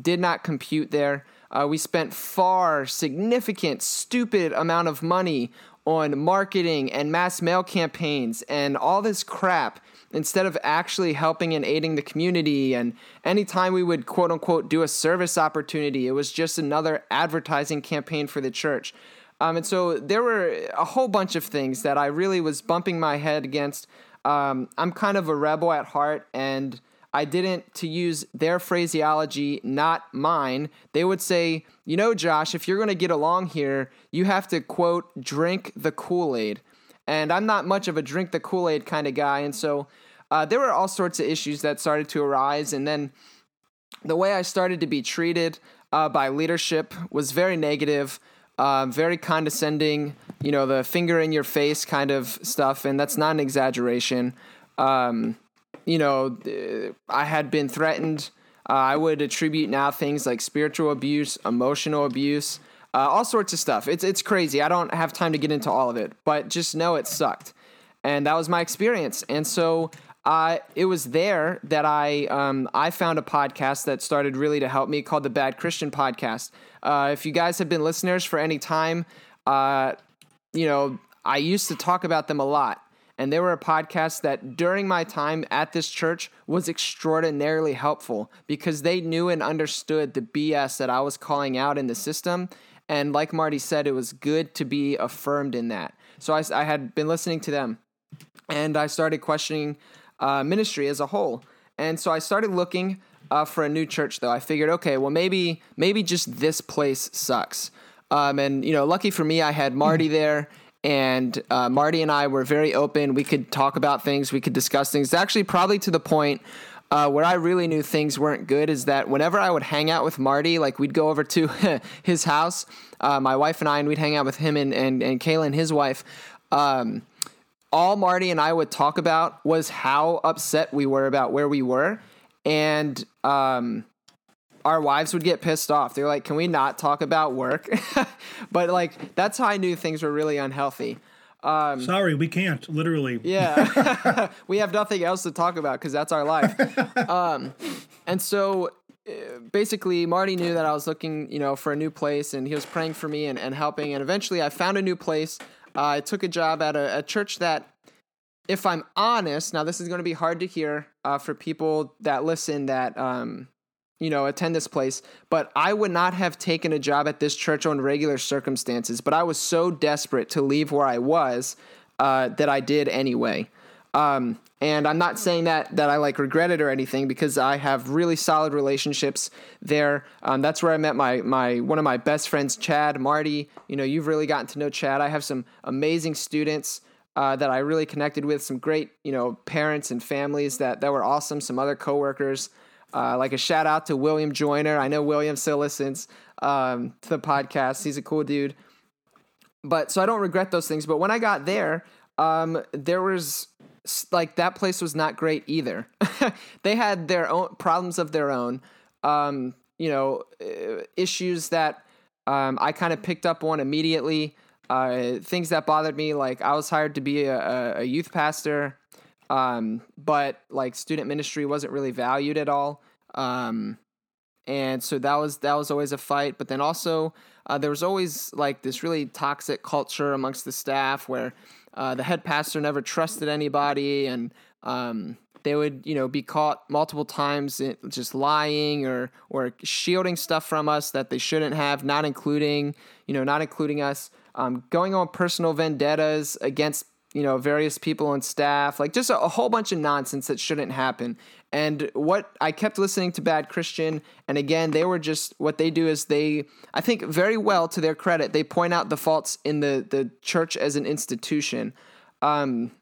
did not compute there uh, we spent far significant stupid amount of money on marketing and mass mail campaigns and all this crap instead of actually helping and aiding the community. And anytime we would quote unquote do a service opportunity, it was just another advertising campaign for the church. Um, and so there were a whole bunch of things that I really was bumping my head against. Um, I'm kind of a rebel at heart, and I didn't, to use their phraseology, not mine. They would say, you know, Josh, if you're going to get along here, you have to, quote, drink the Kool Aid. And I'm not much of a drink the Kool Aid kind of guy. And so uh, there were all sorts of issues that started to arise. And then the way I started to be treated uh, by leadership was very negative, uh, very condescending, you know, the finger in your face kind of stuff. And that's not an exaggeration. Um, you know, I had been threatened. Uh, I would attribute now things like spiritual abuse, emotional abuse, uh, all sorts of stuff. It's it's crazy. I don't have time to get into all of it, but just know it sucked, and that was my experience. And so uh, it was there that I um, I found a podcast that started really to help me called the Bad Christian Podcast. Uh, if you guys have been listeners for any time, uh, you know I used to talk about them a lot, and they were a podcast that during my time at this church was extraordinarily helpful because they knew and understood the BS that I was calling out in the system. And like Marty said, it was good to be affirmed in that. So I, I had been listening to them, and I started questioning uh, ministry as a whole. And so I started looking uh, for a new church, though. I figured, okay, well, maybe maybe just this place sucks. Um, and you know, lucky for me, I had Marty there, and uh, Marty and I were very open. We could talk about things, we could discuss things. Actually, probably to the point uh, where I really knew things weren't good is that whenever I would hang out with Marty, like we'd go over to his house, uh, my wife and I, and we'd hang out with him and and, and Kaylin, his wife. Um, all Marty and I would talk about was how upset we were about where we were, and um, our wives would get pissed off. They're like, "Can we not talk about work?" but like that's how I knew things were really unhealthy. Um, Sorry, we can't. Literally. Yeah, we have nothing else to talk about because that's our life. Um, and so, uh, basically, Marty knew that I was looking, you know, for a new place, and he was praying for me and, and helping. And eventually, I found a new place. Uh, I took a job at a, a, church that, if I'm honest, now this is going to be hard to hear uh, for people that listen that um, you know, attend this place, but I would not have taken a job at this church on regular circumstances. But I was so desperate to leave where I was uh, that I did anyway. Um, and I'm not saying that that I like regret it or anything because I have really solid relationships there. Um, that's where I met my my one of my best friends, Chad Marty. You know, you've really gotten to know Chad. I have some amazing students. Uh, that I really connected with, some great, you know, parents and families that, that were awesome, some other coworkers. Uh, like a shout out to William Joyner. I know William still listens um, to the podcast. He's a cool dude. But so I don't regret those things. But when I got there, um, there was like that place was not great either. they had their own problems of their own. Um, you know, uh, issues that um, I kind of picked up on immediately. Uh, things that bothered me, like I was hired to be a, a youth pastor um, but like student ministry wasn't really valued at all. Um, and so that was that was always a fight. But then also uh, there was always like this really toxic culture amongst the staff where uh, the head pastor never trusted anybody, and um, they would you know be caught multiple times just lying or or shielding stuff from us that they shouldn't have, not including you know not including us. Um, going on personal vendettas against you know, various people on staff, like just a, a, whole bunch of nonsense that shouldn't happen. And what I kept listening to Bad Christian, and again, they were just what they do is they, I think, very well to their credit, they point out the faults in the the church as an institution. Um,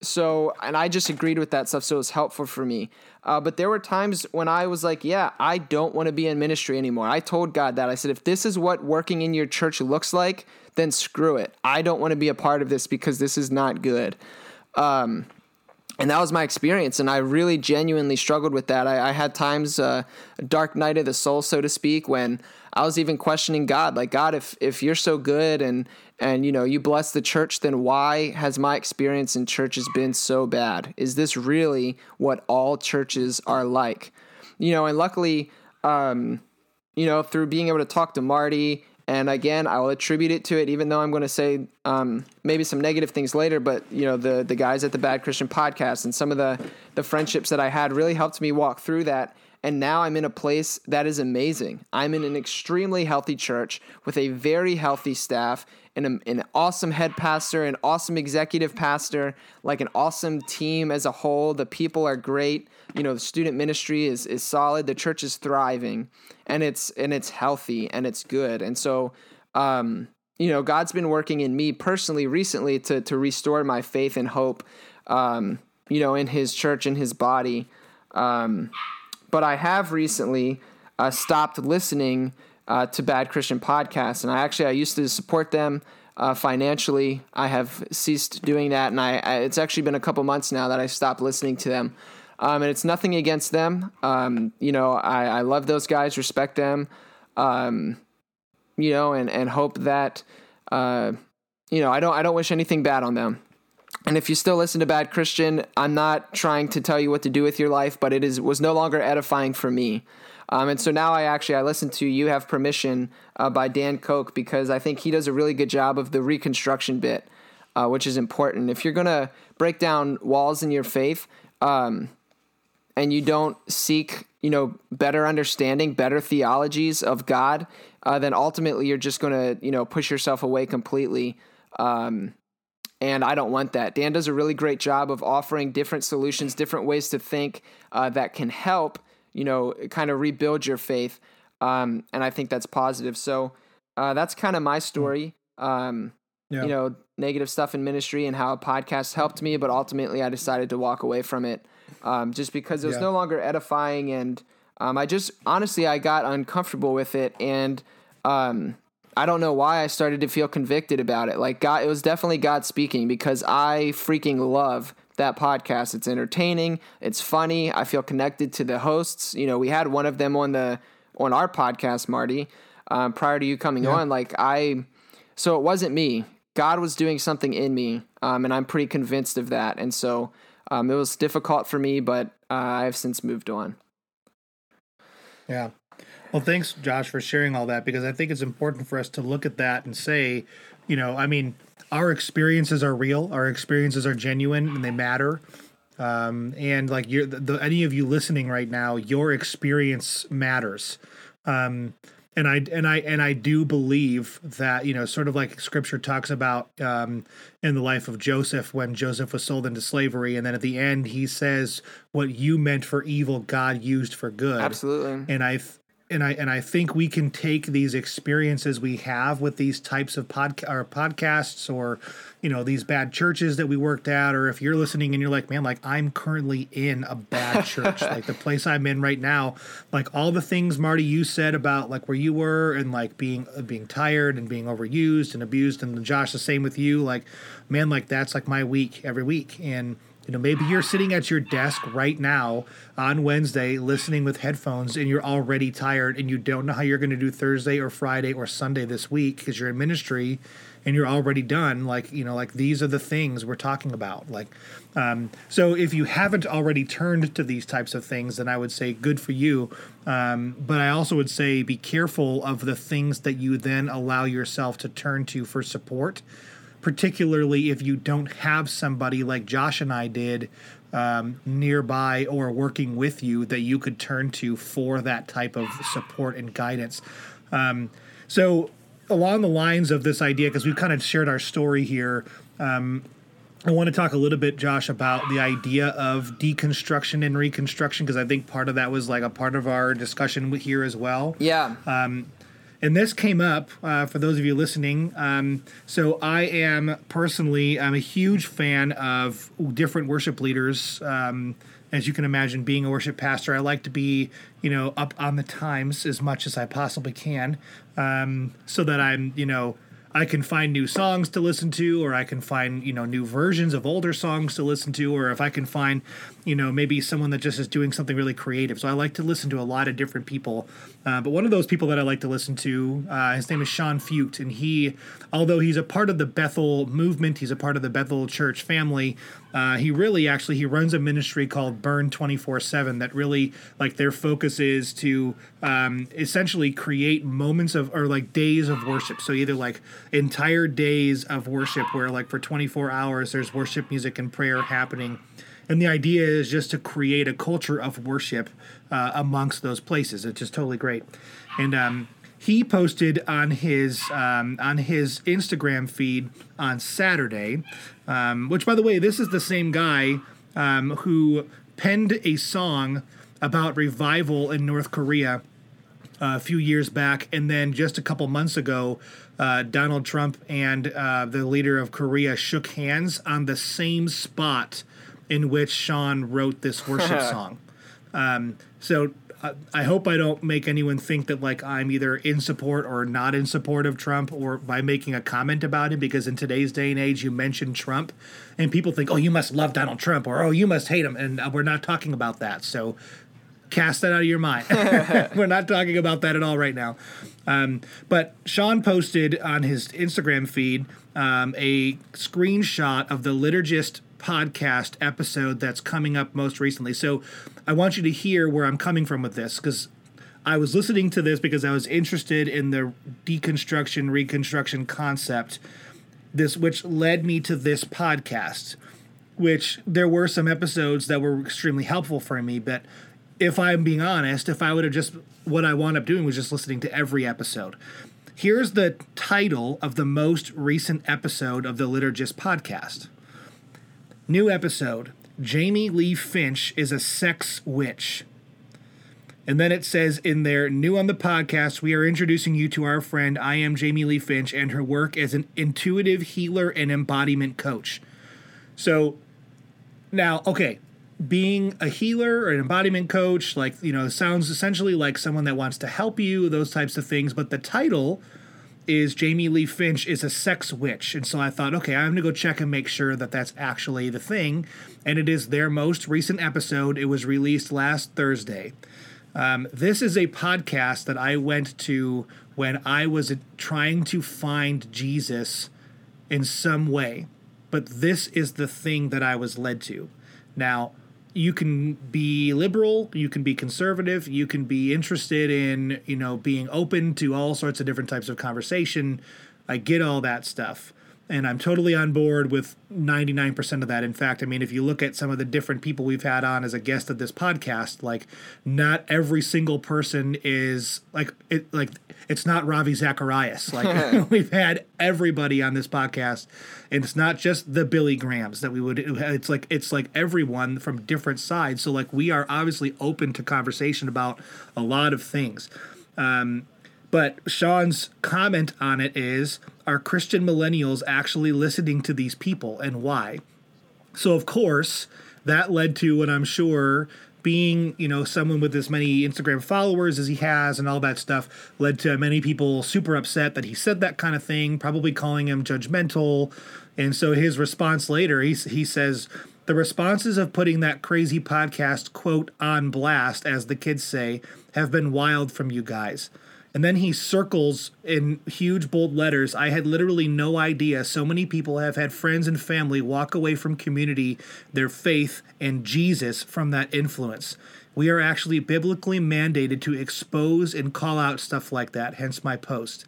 so, and I just agreed with that stuff, so it was helpful for me. Uh, but there were times when I was like, yeah, I don't want to be in ministry anymore. I told God that. I said, if this is what working in your church looks like, then screw it. I don't want to be a part of this because this is not good. Um, and that was my experience, and I really genuinely struggled with that. I, I had times, uh, a dark night of the soul, so to speak, when I was even questioning God. Like, God, if if you're so good and and you know you bless the church, then why has my experience in churches been so bad? Is this really what all churches are like? You know, and luckily, um, you know, through being able to talk to Marty and again, I will attribute it to it, even though I'm going to say um, maybe some negative things later. But you know, the the guys at the Bad Christian Podcast and some of the the friendships that I had really helped me walk through that. And now I'm in a place that is amazing. I'm in an extremely healthy church with a very healthy staff and an awesome head pastor, an awesome executive pastor, like an awesome team as a whole. The people are great. You know, the student ministry is is solid. The church is thriving, and it's and it's healthy and it's good. And so, um, you know, God's been working in me personally recently to to restore my faith and hope. Um, you know, in His church, in His body. Um, but I have recently uh, stopped listening uh, to Bad Christian Podcasts, and I actually I used to support them uh, financially. I have ceased doing that, and I, I, it's actually been a couple months now that I stopped listening to them. Um, and it's nothing against them. Um, you know, I, I, love those guys, respect them. Um, you know, and and hope that uh, you know I don't I don't wish anything bad on them. And if you still listen to Bad Christian, I'm not trying to tell you what to do with your life, but it is was no longer edifying for me. Um, and so now I actually I listen to "You Have Permission" uh, by Dan Koch because I think he does a really good job of the reconstruction bit, uh, which is important. If you're gonna break down walls in your faith, um, and you don't seek you know better understanding, better theologies of God, uh, then ultimately you're just gonna you know push yourself away completely. Um, and I don't want that. Dan does a really great job of offering different solutions, different ways to think uh, that can help, you know, kind of rebuild your faith. Um, and I think that's positive. So uh, that's kind of my story. Um, yeah. you know, negative stuff in ministry and how a podcast helped me, but ultimately I decided to walk away from it um, just because it was yeah. no longer edifying. And um, I just, honestly, I got uncomfortable with it. And um, I don't know why I started to feel convicted about it. Like, God, it was definitely God speaking because I freaking love that podcast. It's entertaining, it's funny. I feel connected to the hosts. You know, we had one of them on the on our podcast, Marty, um, prior to you coming yeah. on. Like I, so it wasn't me. God was doing something in me, um, and I'm pretty convinced of that. And so um, it was difficult for me, but uh, I've since moved on. Yeah. Well, thanks, Josh, for sharing all that because I think it's important for us to look at that and say, you know, I mean, our experiences are real, our experiences are genuine, and they matter. Um, and like you're the, the, any of you listening right now, your experience matters. Um, and I and I and I do believe that you know, sort of like Scripture talks about um, in the life of Joseph when Joseph was sold into slavery, and then at the end he says, "What you meant for evil, God used for good." Absolutely. And I and I and I think we can take these experiences we have with these types of podcast or podcasts or you know these bad churches that we worked at or if you're listening and you're like man like I'm currently in a bad church like the place I'm in right now like all the things Marty you said about like where you were and like being uh, being tired and being overused and abused and Josh the same with you like man like that's like my week every week. And you know, maybe you're sitting at your desk right now on Wednesday listening with headphones and you're already tired and you don't know how you're going to do Thursday or Friday or Sunday this week because you're in ministry and you're already done. Like, you know, like these are the things we're talking about. Like, um, so if you haven't already turned to these types of things, then I would say good for you. Um, but I also would say be careful of the things that you then allow yourself to turn to for support particularly if you don't have somebody like Josh and I did um, nearby or working with you that you could turn to for that type of support and guidance. Um, so, along the lines of this idea, because we've kind of shared our story here, um, I want to talk a little bit, Josh, about the idea of deconstruction and reconstruction, because I think part of that was like a part of our discussion here as well. Yeah. Um, and this came up uh, for those of you listening. Um, so I am personally, I'm a huge fan of different worship leaders. Um, as you can imagine, being a worship pastor, I like to be, you know, up on the times as much as I possibly can, um, so that I'm, you know, I can find new songs to listen to, or I can find, you know, new versions of older songs to listen to, or if I can find, you know, maybe someone that just is doing something really creative. So I like to listen to a lot of different people. Uh, but one of those people that I like to listen to, uh, his name is Sean Feucht, and he, although he's a part of the Bethel movement, he's a part of the Bethel Church family. Uh, he really actually he runs a ministry called Burn Twenty Four Seven that really like their focus is to um, essentially create moments of or like days of worship. So either like entire days of worship where like for 24 hours there's worship music and prayer happening and the idea is just to create a culture of worship uh, amongst those places it's just totally great. And um, he posted on his um, on his instagram feed on saturday um, which by the way this is the same guy um, who penned a song about revival in north korea uh, a few years back, and then just a couple months ago, uh, Donald Trump and uh, the leader of Korea shook hands on the same spot in which Sean wrote this worship song. Um, so uh, I hope I don't make anyone think that like I'm either in support or not in support of Trump or by making a comment about him because in today's day and age you mention Trump and people think oh you must love Donald Trump or oh you must hate him and uh, we're not talking about that. So cast that out of your mind. We're not talking about that at all right now. Um, but Sean posted on his Instagram feed um, a screenshot of the Liturgist podcast episode that's coming up most recently. So I want you to hear where I'm coming from with this because I was listening to this because I was interested in the deconstruction reconstruction concept this which led me to this podcast which there were some episodes that were extremely helpful for me but if I'm being honest, if I would have just what I wound up doing was just listening to every episode. Here's the title of the most recent episode of the Liturgist podcast. New episode Jamie Lee Finch is a sex witch. And then it says in there, new on the podcast, we are introducing you to our friend I am Jamie Lee Finch and her work as an intuitive healer and embodiment coach. So now, okay, being a healer or an embodiment coach, like, you know, sounds essentially like someone that wants to help you, those types of things. But the title is Jamie Lee Finch is a sex witch. And so I thought, okay, I'm going to go check and make sure that that's actually the thing. And it is their most recent episode. It was released last Thursday. Um, this is a podcast that I went to when I was trying to find Jesus in some way, but this is the thing that I was led to. Now, you can be liberal, you can be conservative, you can be interested in, you know, being open to all sorts of different types of conversation. I get all that stuff and I'm totally on board with 99% of that. In fact, I mean, if you look at some of the different people we've had on as a guest of this podcast, like not every single person is like it like it's not Ravi Zacharias. Like we've had everybody on this podcast, and it's not just the Billy Grahams that we would. It's like it's like everyone from different sides. So like we are obviously open to conversation about a lot of things. Um, but Sean's comment on it is Are Christian millennials actually listening to these people and why? So, of course, that led to what I'm sure being, you know, someone with as many Instagram followers as he has and all that stuff led to many people super upset that he said that kind of thing, probably calling him judgmental. And so his response later, he, he says, the responses of putting that crazy podcast, quote, on blast, as the kids say, have been wild from you guys. And then he circles in huge bold letters. I had literally no idea so many people have had friends and family walk away from community, their faith, and Jesus from that influence. We are actually biblically mandated to expose and call out stuff like that, hence my post.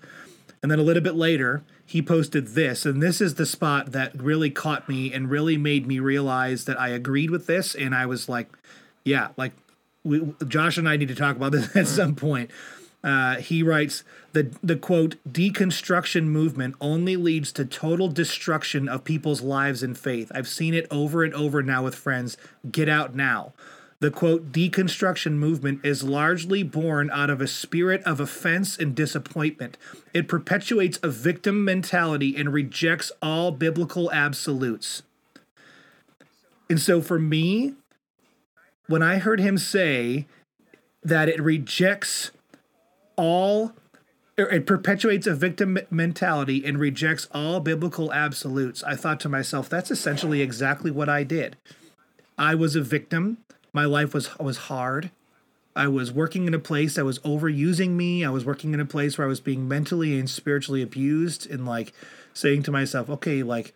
And then a little bit later, he posted this, and this is the spot that really caught me and really made me realize that I agreed with this. And I was like, yeah, like we, Josh and I need to talk about this at some point. Uh, he writes the the quote deconstruction movement only leads to total destruction of people's lives and faith. I've seen it over and over now with friends. Get out now. The quote deconstruction movement is largely born out of a spirit of offense and disappointment. It perpetuates a victim mentality and rejects all biblical absolutes. And so for me, when I heard him say that it rejects all it perpetuates a victim mentality and rejects all biblical absolutes. I thought to myself, that's essentially exactly what I did. I was a victim. My life was was hard. I was working in a place that was overusing me. I was working in a place where I was being mentally and spiritually abused and like saying to myself, okay, like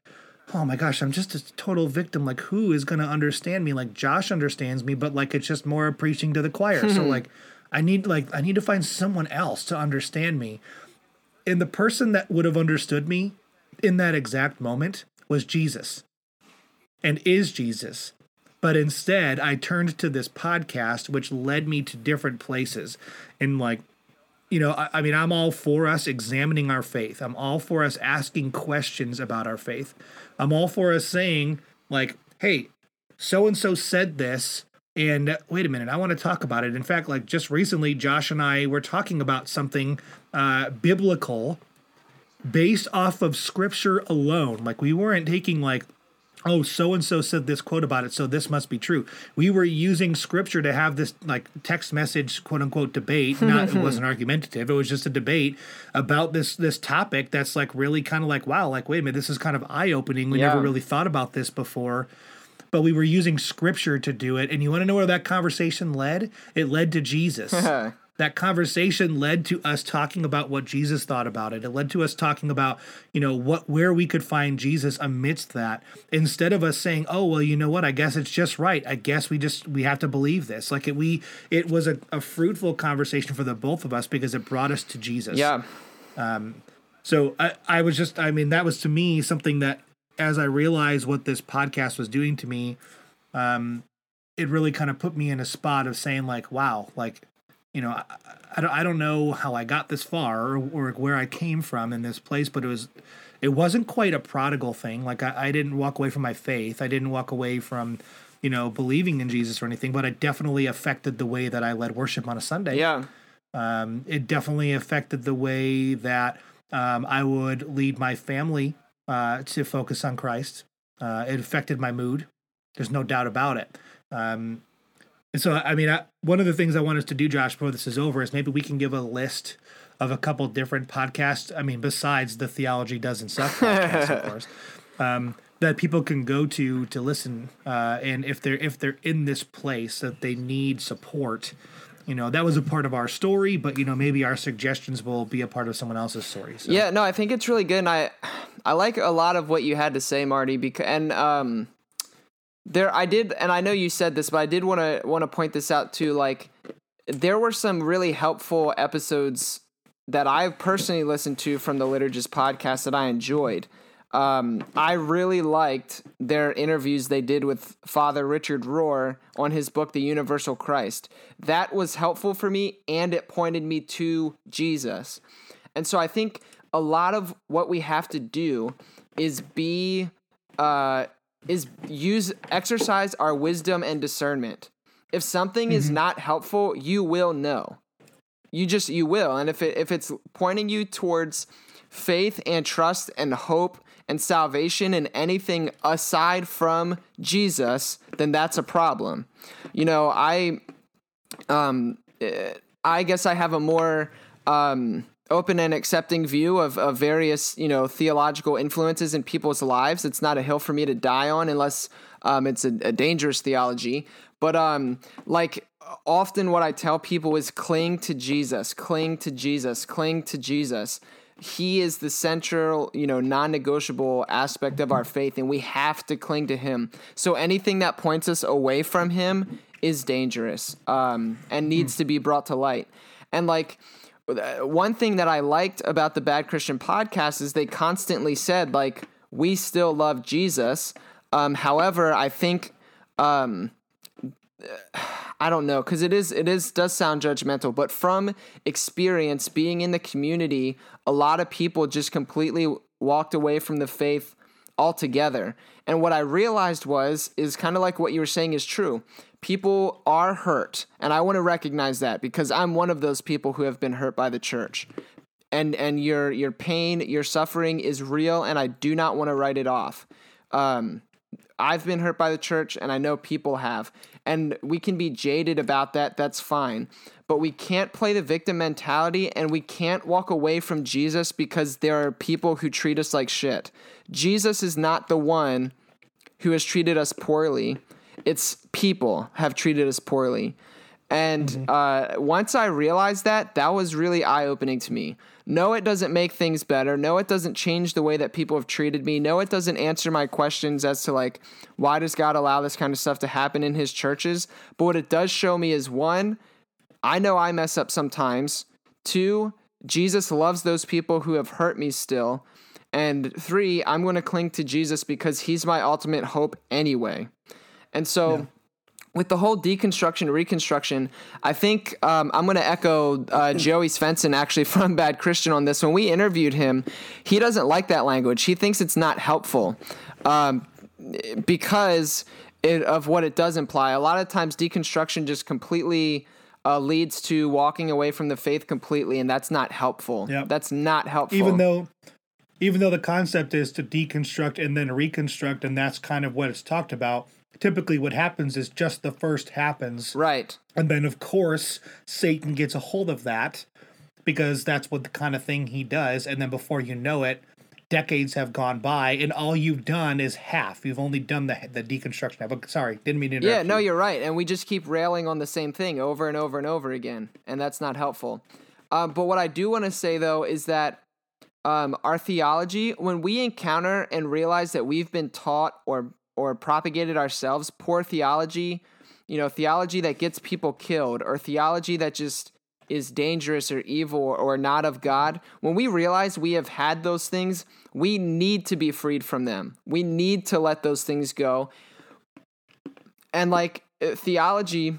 oh my gosh, I'm just a total victim. Like who is going to understand me? Like Josh understands me, but like it's just more preaching to the choir. so hmm. like I need like I need to find someone else to understand me. And the person that would have understood me in that exact moment was Jesus. And is Jesus. But instead, I turned to this podcast, which led me to different places. And like, you know, I, I mean, I'm all for us examining our faith. I'm all for us asking questions about our faith. I'm all for us saying, like, hey, so and so said this and wait a minute, I want to talk about it. In fact, like just recently, Josh and I were talking about something uh, biblical based off of scripture alone. Like we weren't taking like, oh, so and so said this quote about it, so this must be true. We were using scripture to have this like text message, quote unquote, debate. Not it wasn't argumentative. It was just a debate about this this topic that's like really kind of like, wow, like wait a minute, this is kind of eye opening. We yeah. never really thought about this before but we were using scripture to do it. And you want to know where that conversation led? It led to Jesus. that conversation led to us talking about what Jesus thought about it. It led to us talking about, you know, what where we could find Jesus amidst that instead of us saying, "Oh, well, you know what? I guess it's just right. I guess we just we have to believe this." Like it we it was a, a fruitful conversation for the both of us because it brought us to Jesus. Yeah. Um so I, I was just I mean that was to me something that as I realized what this podcast was doing to me, um, it really kind of put me in a spot of saying like, wow, like, you know, I, I don't, I don't know how I got this far or, or, where I came from in this place, but it was, it wasn't quite a prodigal thing. Like I, I didn't walk away from my faith. I didn't walk away from, you know, believing in Jesus or anything, but it definitely affected the way that I led worship on a Sunday. Yeah. Um, it definitely affected the way that um, I would lead my family uh, to focus on Christ. Uh, it affected my mood. There's no doubt about it. Um, and so, I mean, I, one of the things I want us to do, Josh, before this is over, is maybe we can give a list of a couple different podcasts. I mean, besides the Theology Doesn't Suck podcast, of course, um, that people can go to to listen. Uh, and if they're if they're in this place that they need support, you know that was a part of our story but you know maybe our suggestions will be a part of someone else's story so. yeah no i think it's really good and i i like a lot of what you had to say marty because and um there i did and i know you said this but i did want to want to point this out too like there were some really helpful episodes that i've personally listened to from the liturgist podcast that i enjoyed um, I really liked their interviews they did with Father Richard Rohr on his book, The Universal Christ. That was helpful for me and it pointed me to Jesus. And so I think a lot of what we have to do is be, uh, is use, exercise our wisdom and discernment. If something mm-hmm. is not helpful, you will know. You just, you will. And if it, if it's pointing you towards faith and trust and hope and salvation in anything aside from Jesus, then that's a problem. You know, I um I guess I have a more um open and accepting view of, of various you know theological influences in people's lives. It's not a hill for me to die on unless um, it's a, a dangerous theology. But um like often what i tell people is cling to jesus cling to jesus cling to jesus he is the central, you know, non-negotiable aspect of our faith and we have to cling to him. So anything that points us away from him is dangerous um, and needs to be brought to light. And like one thing that I liked about the Bad Christian podcast is they constantly said like we still love Jesus. Um, however, I think um, I don't know because it is it is does sound judgmental, but from experience being in the community, a lot of people just completely walked away from the faith altogether. And what I realized was is kind of like what you were saying is true. People are hurt, and I want to recognize that because I'm one of those people who have been hurt by the church. And and your your pain, your suffering is real, and I do not want to write it off. Um, I've been hurt by the church, and I know people have and we can be jaded about that. That's fine. But we can't play the victim mentality and we can't walk away from Jesus because there are people who treat us like shit. Jesus is not the one who has treated us poorly. It's people have treated us poorly. And mm-hmm. uh, once I realized that, that was really eye opening to me. No, it doesn't make things better. No, it doesn't change the way that people have treated me. No, it doesn't answer my questions as to like, why does God allow this kind of stuff to happen in his churches? But what it does show me is one, I know I mess up sometimes. Two, Jesus loves those people who have hurt me still. And three, I'm going to cling to Jesus because he's my ultimate hope anyway. And so. Yeah with the whole deconstruction reconstruction i think um, i'm going to echo uh, joey svendsen actually from bad christian on this. When we interviewed him he doesn't like that language. He thinks it's not helpful um, because it, of what it does imply. A lot of times deconstruction just completely uh, leads to walking away from the faith completely and that's not helpful. Yep. that's not helpful. Even though even though the concept is to deconstruct and then reconstruct and that's kind of what it's talked about typically what happens is just the first happens. Right. And then, of course, Satan gets a hold of that because that's what the kind of thing he does. And then before you know it, decades have gone by and all you've done is half. You've only done the, the deconstruction. But sorry, didn't mean to interrupt. Yeah, no, you. you're right. And we just keep railing on the same thing over and over and over again. And that's not helpful. Um, but what I do want to say, though, is that um, our theology, when we encounter and realize that we've been taught or or propagated ourselves poor theology, you know, theology that gets people killed or theology that just is dangerous or evil or not of God, when we realize we have had those things, we need to be freed from them. We need to let those things go. And like uh, theology,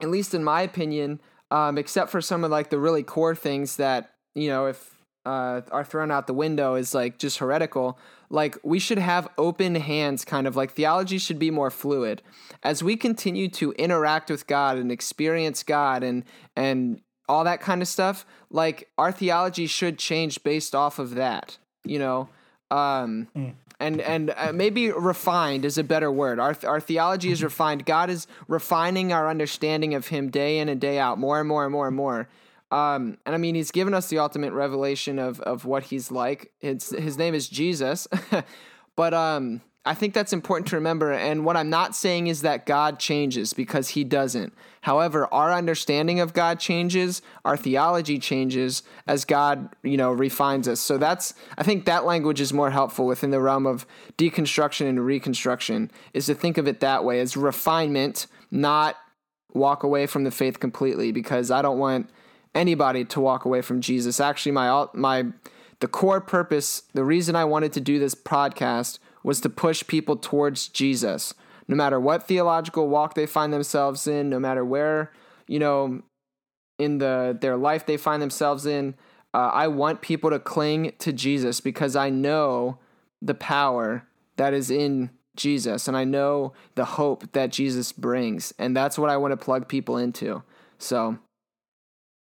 at least in my opinion, um, except for some of like the really core things that, you know, if uh, are thrown out the window is like just heretical. Like we should have open hands, kind of like theology should be more fluid. As we continue to interact with God and experience God and and all that kind of stuff, like our theology should change based off of that. You know, um, mm. and and uh, maybe refined is a better word. Our our theology is refined. God is refining our understanding of Him day in and day out, more and more and more and more. Um, and I mean, he's given us the ultimate revelation of of what he's like. It's his name is Jesus, but um, I think that's important to remember. And what I'm not saying is that God changes because he doesn't. However, our understanding of God changes, our theology changes as God, you know, refines us. So that's I think that language is more helpful within the realm of deconstruction and reconstruction is to think of it that way as refinement, not walk away from the faith completely because I don't want anybody to walk away from Jesus. Actually, my my the core purpose, the reason I wanted to do this podcast was to push people towards Jesus. No matter what theological walk they find themselves in, no matter where, you know, in the their life they find themselves in, uh, I want people to cling to Jesus because I know the power that is in Jesus and I know the hope that Jesus brings. And that's what I want to plug people into. So,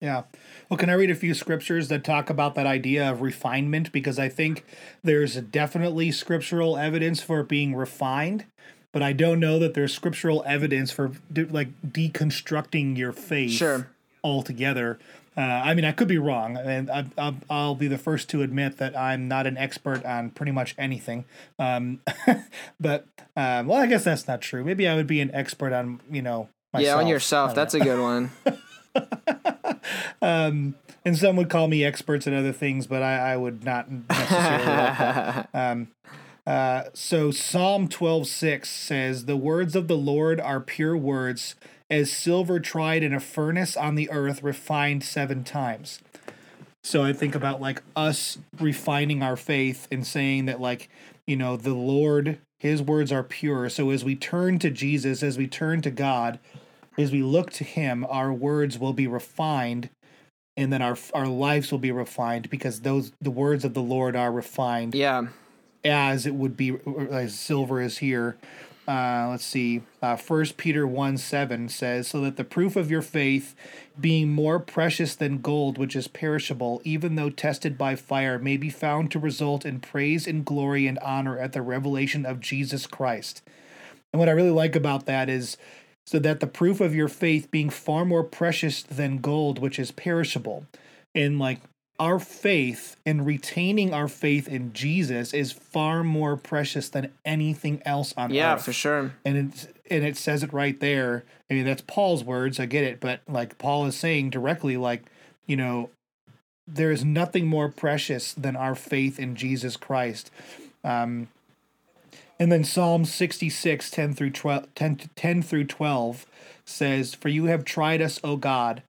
yeah. Well, can I read a few scriptures that talk about that idea of refinement? Because I think there's definitely scriptural evidence for it being refined, but I don't know that there's scriptural evidence for like deconstructing your faith sure. altogether. Uh, I mean, I could be wrong, and I, I, I'll be the first to admit that I'm not an expert on pretty much anything. Um, but um, well, I guess that's not true. Maybe I would be an expert on you know. Myself. Yeah, on yourself. That's know. a good one. um, and some would call me experts in other things, but I, I would not necessarily like that. Um, uh, so Psalm twelve six says, "The words of the Lord are pure words, as silver tried in a furnace on the earth, refined seven times." So I think about like us refining our faith and saying that, like, you know, the Lord, His words are pure. So as we turn to Jesus, as we turn to God, as we look to him our words will be refined and then our our lives will be refined because those the words of the lord are refined yeah. as it would be as silver is here. Uh, let's see. Uh, first peter 1 7 says so that the proof of your faith being more precious than gold which is perishable even though tested by fire may be found to result in praise and glory and honor at the revelation of jesus christ. And what i really like about that is so that the proof of your faith being far more precious than gold, which is perishable. And like our faith and retaining our faith in Jesus is far more precious than anything else on yeah, earth. Yeah, for sure. And it's and it says it right there. I mean, that's Paul's words. I get it, but like Paul is saying directly, like you know, there is nothing more precious than our faith in Jesus Christ. Um, and then Psalm 66, 10 through 12, 10, 10 through 12 says, For you have tried us, O God.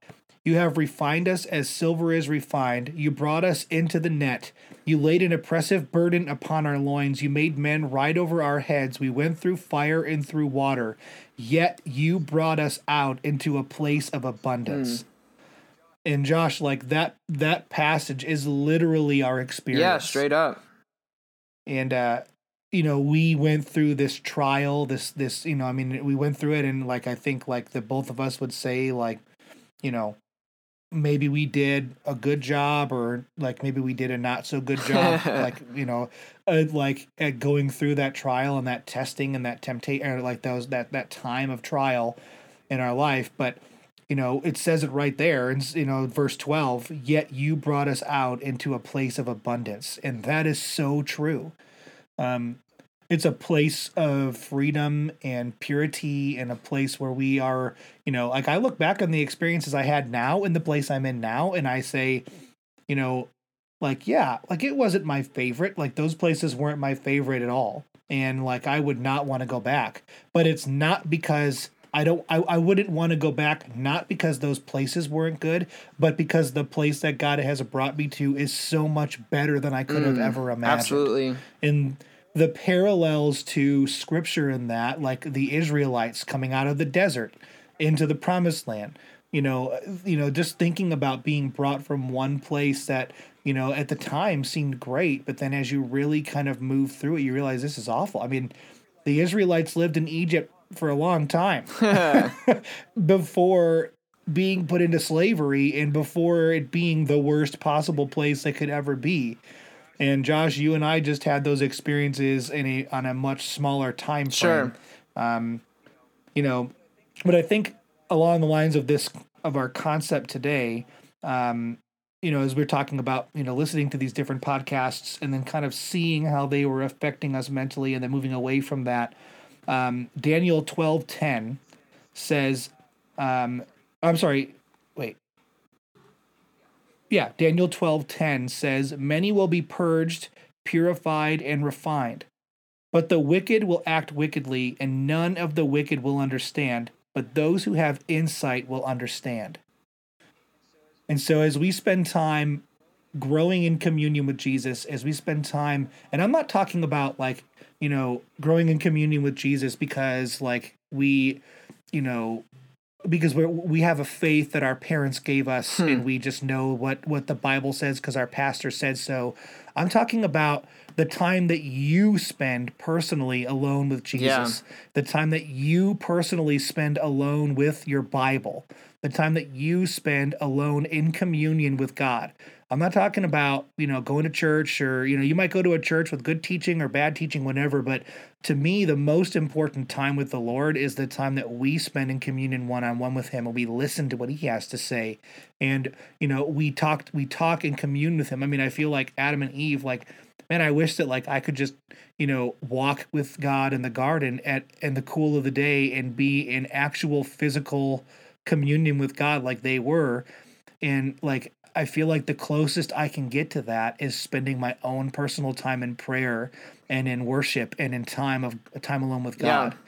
You have refined us as silver is refined. You brought us into the net. You laid an oppressive burden upon our loins. You made men ride over our heads. We went through fire and through water. Yet you brought us out into a place of abundance. Mm. And Josh, like that that passage is literally our experience. Yeah, straight up. And uh you know we went through this trial this this you know i mean we went through it and like i think like the both of us would say like you know maybe we did a good job or like maybe we did a not so good job like you know uh, like at going through that trial and that testing and that temptation or like those that that time of trial in our life. But you know it says it right there and you know verse 12 yet you brought us out into a place of abundance. And that is so true um, it's a place of freedom and purity and a place where we are, you know, like I look back on the experiences I had now in the place I'm in now and I say, you know, like, yeah, like it wasn't my favorite. Like those places weren't my favorite at all. And like I would not want to go back. But it's not because I don't I, I wouldn't want to go back not because those places weren't good, but because the place that God has brought me to is so much better than I could mm, have ever imagined. Absolutely. And the parallels to scripture in that, like the Israelites coming out of the desert into the promised land, you know, you know, just thinking about being brought from one place that you know at the time seemed great, but then as you really kind of move through it, you realize this is awful. I mean, the Israelites lived in Egypt for a long time before being put into slavery and before it being the worst possible place they could ever be. And Josh, you and I just had those experiences in a on a much smaller time frame. Sure. Um, you know, but I think along the lines of this of our concept today, um, you know, as we're talking about, you know, listening to these different podcasts and then kind of seeing how they were affecting us mentally and then moving away from that. Um, Daniel twelve ten says, um, I'm sorry. Yeah, Daniel twelve ten says, Many will be purged, purified, and refined. But the wicked will act wickedly, and none of the wicked will understand, but those who have insight will understand. And so as we spend time growing in communion with Jesus, as we spend time, and I'm not talking about like, you know, growing in communion with Jesus because like we, you know, because we we have a faith that our parents gave us hmm. and we just know what what the Bible says because our pastor said so. I'm talking about the time that you spend personally alone with Jesus, yeah. the time that you personally spend alone with your Bible, the time that you spend alone in communion with God. I'm not talking about, you know, going to church or, you know, you might go to a church with good teaching or bad teaching, whatever. But to me, the most important time with the Lord is the time that we spend in communion one on one with Him and we listen to what He has to say. And, you know, we talked, we talk and commune with Him. I mean, I feel like Adam and Eve, like, man, I wish that like I could just, you know, walk with God in the garden at in the cool of the day and be in actual physical communion with God like they were. And like I feel like the closest I can get to that is spending my own personal time in prayer and in worship and in time of time alone with God. Yeah.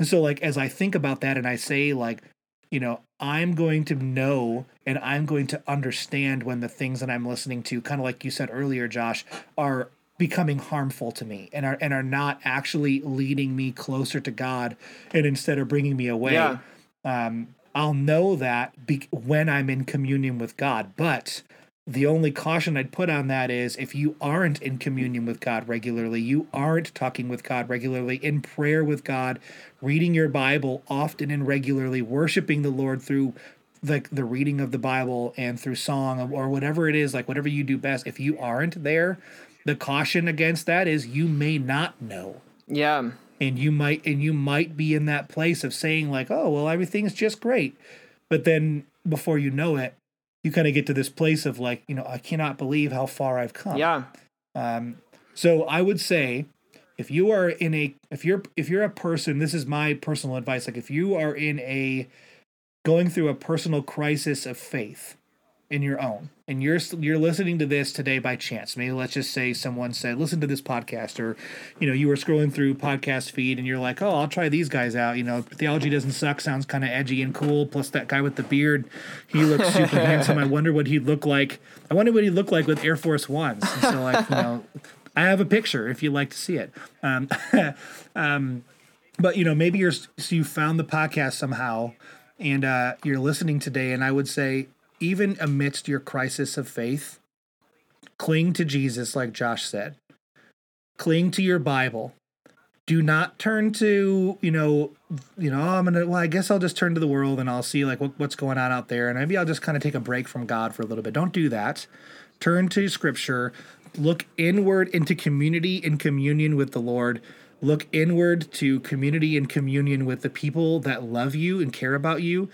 And so like as I think about that and I say like, you know, I'm going to know and I'm going to understand when the things that I'm listening to, kind of like you said earlier, Josh, are becoming harmful to me and are and are not actually leading me closer to God and instead of bringing me away. Yeah. Um, I'll know that be- when I'm in communion with God. But the only caution I'd put on that is if you aren't in communion with God regularly, you aren't talking with God regularly, in prayer with God, reading your Bible often and regularly, worshiping the Lord through like the reading of the Bible and through song or whatever it is, like whatever you do best, if you aren't there, the caution against that is you may not know. Yeah and you might and you might be in that place of saying like oh well everything's just great. But then before you know it you kind of get to this place of like you know i cannot believe how far i've come. Yeah. Um so i would say if you are in a if you're if you're a person this is my personal advice like if you are in a going through a personal crisis of faith in your own. And you're you're listening to this today by chance. Maybe let's just say someone said listen to this podcast or you know you were scrolling through podcast feed and you're like oh i'll try these guys out. You know theology doesn't suck sounds kind of edgy and cool plus that guy with the beard he looks super handsome. I wonder what he'd look like. I wonder what he'd look like with air force ones. And so like you know i have a picture if you'd like to see it. Um, um, but you know maybe you're so you found the podcast somehow and uh, you're listening today. And i would say even amidst your crisis of faith, cling to Jesus, like Josh said. Cling to your Bible. Do not turn to, you know, you know, oh, I'm gonna. Well, I guess I'll just turn to the world and I'll see like what, what's going on out there, and maybe I'll just kind of take a break from God for a little bit. Don't do that. Turn to Scripture. Look inward into community and communion with the Lord. Look inward to community and communion with the people that love you and care about you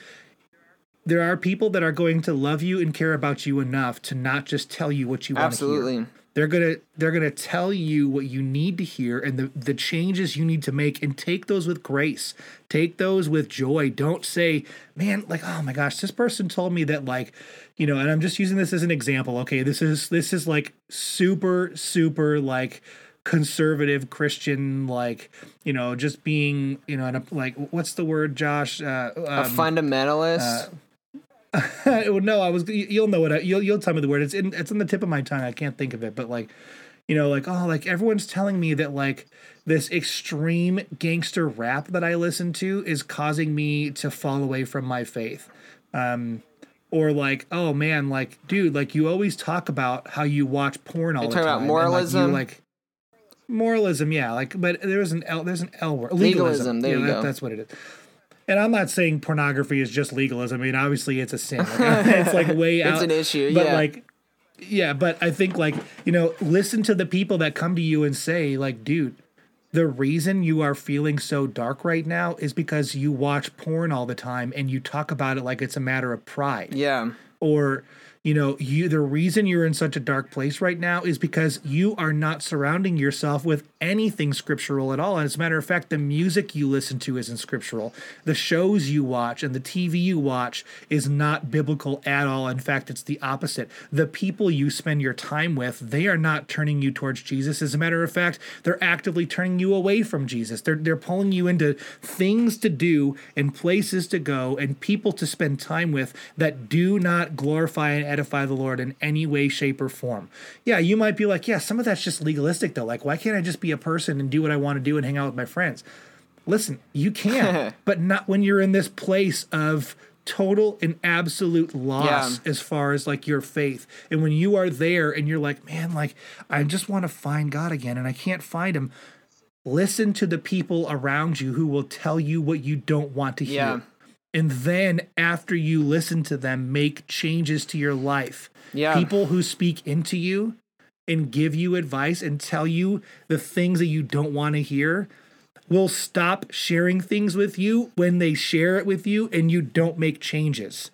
there are people that are going to love you and care about you enough to not just tell you what you want Absolutely. to hear. Absolutely. They're gonna they're gonna tell you what you need to hear and the, the changes you need to make and take those with grace. Take those with joy. Don't say, man, like, oh my gosh, this person told me that like, you know, and I'm just using this as an example. Okay, this is this is like super, super like conservative Christian, like you know, just being you know, like what's the word, Josh? Uh, um, a fundamentalist. Uh, no, I was. You'll know what I, you'll you'll tell me the word. It's in it's on the tip of my tongue. I can't think of it, but like, you know, like oh, like everyone's telling me that like this extreme gangster rap that I listen to is causing me to fall away from my faith. Um, or like, oh man, like, dude, like you always talk about how you watch porn all You're the talking time. about and, moralism? like, you, like moralism, yeah. Like, but there's an L, there's an L word, legalism. Legalism, there Yeah, you that- go. That's what it is. And I'm not saying pornography is just legalism. I mean, obviously it's a sin. Like, it's like way out. It's an issue, But yeah. like, yeah, but I think like you know, listen to the people that come to you and say like, dude, the reason you are feeling so dark right now is because you watch porn all the time and you talk about it like it's a matter of pride Yeah. or you know you the reason you're in such a dark place right now is because you are not surrounding yourself with anything scriptural at all. And as a matter of fact the music you listen to isn't scriptural. The shows you watch and the tv you watch is not biblical at all. In fact it's the opposite. The people you spend your time with they are not turning you towards jesus. As a matter of fact they're actively turning you away from jesus. They're, they're pulling you into things to do and places to go and people to spend time with that do not glorify and edify the Lord in any way, shape, or form. Yeah, you might be like, yeah, some of that's just legalistic though. Like, why can't I just be a person and do what I want to do and hang out with my friends? Listen, you can, but not when you're in this place of total and absolute loss Yeah. as far as like your faith. And when you are there and you're like, man, like, I just want to find God again and I can't find him. Listen to the people around you who will tell you what you don't want to hear. Yeah. And then after you listen to them, make changes to your life. Yeah. People who speak into you and give you advice and tell you the things that you don't want to hear will stop sharing things with you when they share it with you and you don't make changes.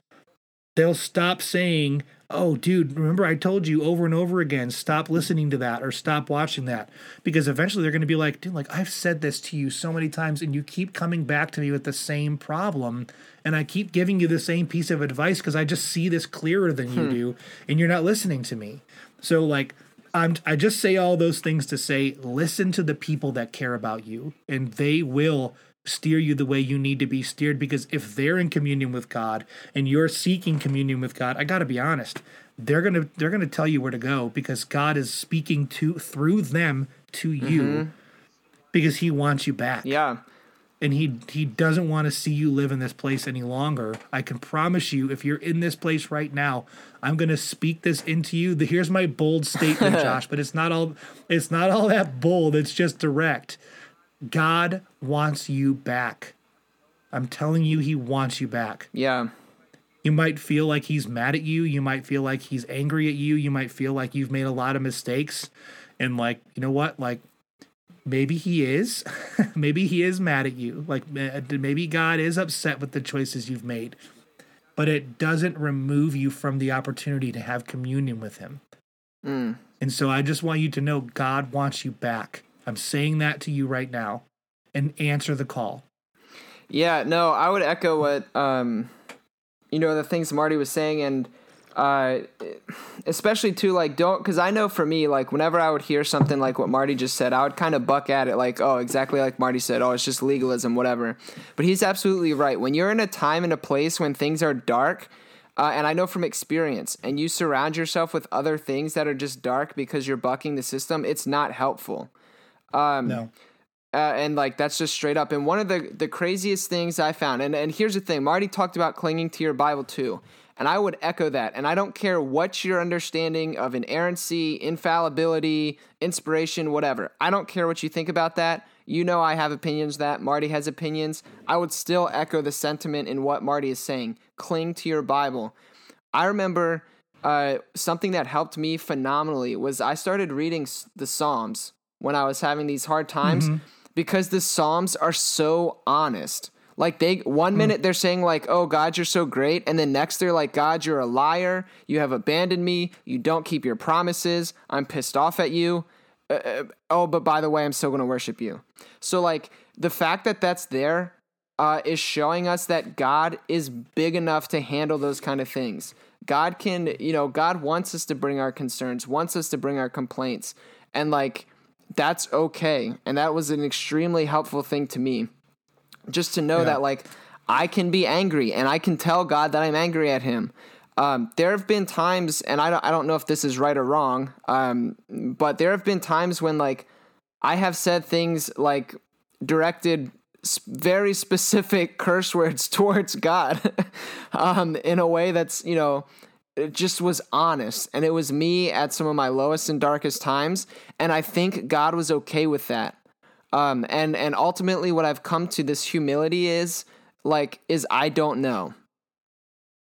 They'll stop saying, Oh, dude, remember I told you over and over again, stop listening to that or stop watching that. Because eventually they're going to be like, Dude, like I've said this to you so many times and you keep coming back to me with the same problem. And I keep giving you the same piece of advice because I just see this clearer than you hmm. do and you're not listening to me. So, like, I'm, I just say all those things to say, listen to the people that care about you, and they will steer you the way you need to be steered. Because if they're in communion with God and you're seeking communion with God, I got to be honest, they're gonna they're gonna tell you where to go because God is speaking to through them to you mm-hmm. because He wants you back Yeah. and he he doesn't want to see you live in this place any longer. I can promise you, if you're in this place right now, I'm gonna speak this into you. Here's my bold statement, Josh, but it's not all it's not all that bold. It's just direct. God wants you back. I'm telling you, He wants you back. Yeah. You might feel like He's mad at you. You might feel like He's angry at you. You might feel like you've made a lot of mistakes, and like you know what, like maybe he is maybe he is mad at you like maybe god is upset with the choices you've made but it doesn't remove you from the opportunity to have communion with him Mm. and so i just want you to know god wants you back i'm saying that to you right now and answer the call Yeah, no, I would echo what um, you know the things Marty was saying, and uh, especially too like don't because I know for me like whenever I would hear something like what Marty just said, I would kind of buck at it like oh exactly like Marty said, oh it's just legalism, whatever. But he's absolutely right. When you're in a time and a place when things are dark. Uh, and I know from experience, and you surround yourself with other things that are just dark because you're bucking the system, it's not helpful no uh, and like that's just straight up. And one of the the craziest things I found, and and here's the thing, Marty talked about clinging to your Bible too, and I would echo that. And I don't care what your understanding of inerrancy, infallibility, inspiration, whatever. I don't care what you think about that. You know I have opinions. That Marty has opinions. I would still echo the sentiment in what Marty is saying. Cling to your Bible. I remember uh, something that helped me phenomenally was I started reading the Psalms when I was having these hard times because the Psalms are so honest. Like they one minute they're saying like, "Oh God, you're so great," and then next they're like, "God, you're a liar. You have abandoned me. You don't keep your promises. I'm pissed off at you." Uh, uh, oh, but by the way, I'm still going to worship you. So like the fact that that's there uh, is showing us that God is big enough to handle those kind of things. God can, you know, God wants us to bring our concerns, wants us to bring our complaints, and like that's okay. And that was an extremely helpful thing to me, just to know Yeah. that like I can be angry and I can tell God that I'm angry at Him. Um, there have been times, and I don't, I don't know if this is right or wrong, um, but there have been times when like I have said things like directed very specific curse words towards God um, in a way that's, you know, it just was honest. And it was me at some of my lowest and darkest times. And I think God was okay with that. Um, and, and ultimately, what I've come to this humility is like, is I don't know.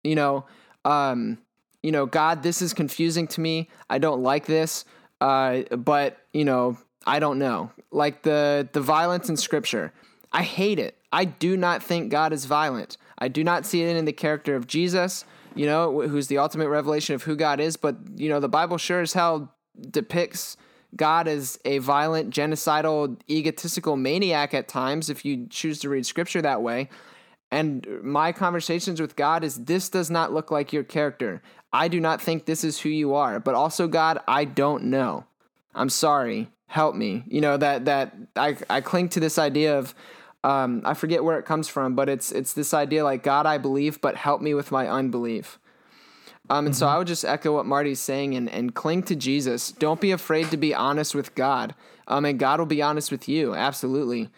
You know, um, you know, God, this is confusing to me. I don't like this. Uh, but, you know, I don't know. Like the the violence in scripture. I hate it. I do not think God is violent. I do not see it in the character of Jesus, you know, who's the ultimate revelation of who God is. But, you know, the Bible sure as hell depicts God as a violent, genocidal, egotistical maniac at times, if you choose to read scripture that way. And my conversations with God is this does not look like your character. I do not think this is who you are. But also, God, I don't know. I'm sorry. Help me. You know, that that I, I cling to this idea of um, I forget where it comes from, but it's it's this idea like God, I believe, but help me with my unbelief. Um, and mm-hmm. so I would just echo what Marty's saying and, and cling to Jesus. Don't be afraid to be honest with God. Um, and God will be honest with you. Absolutely.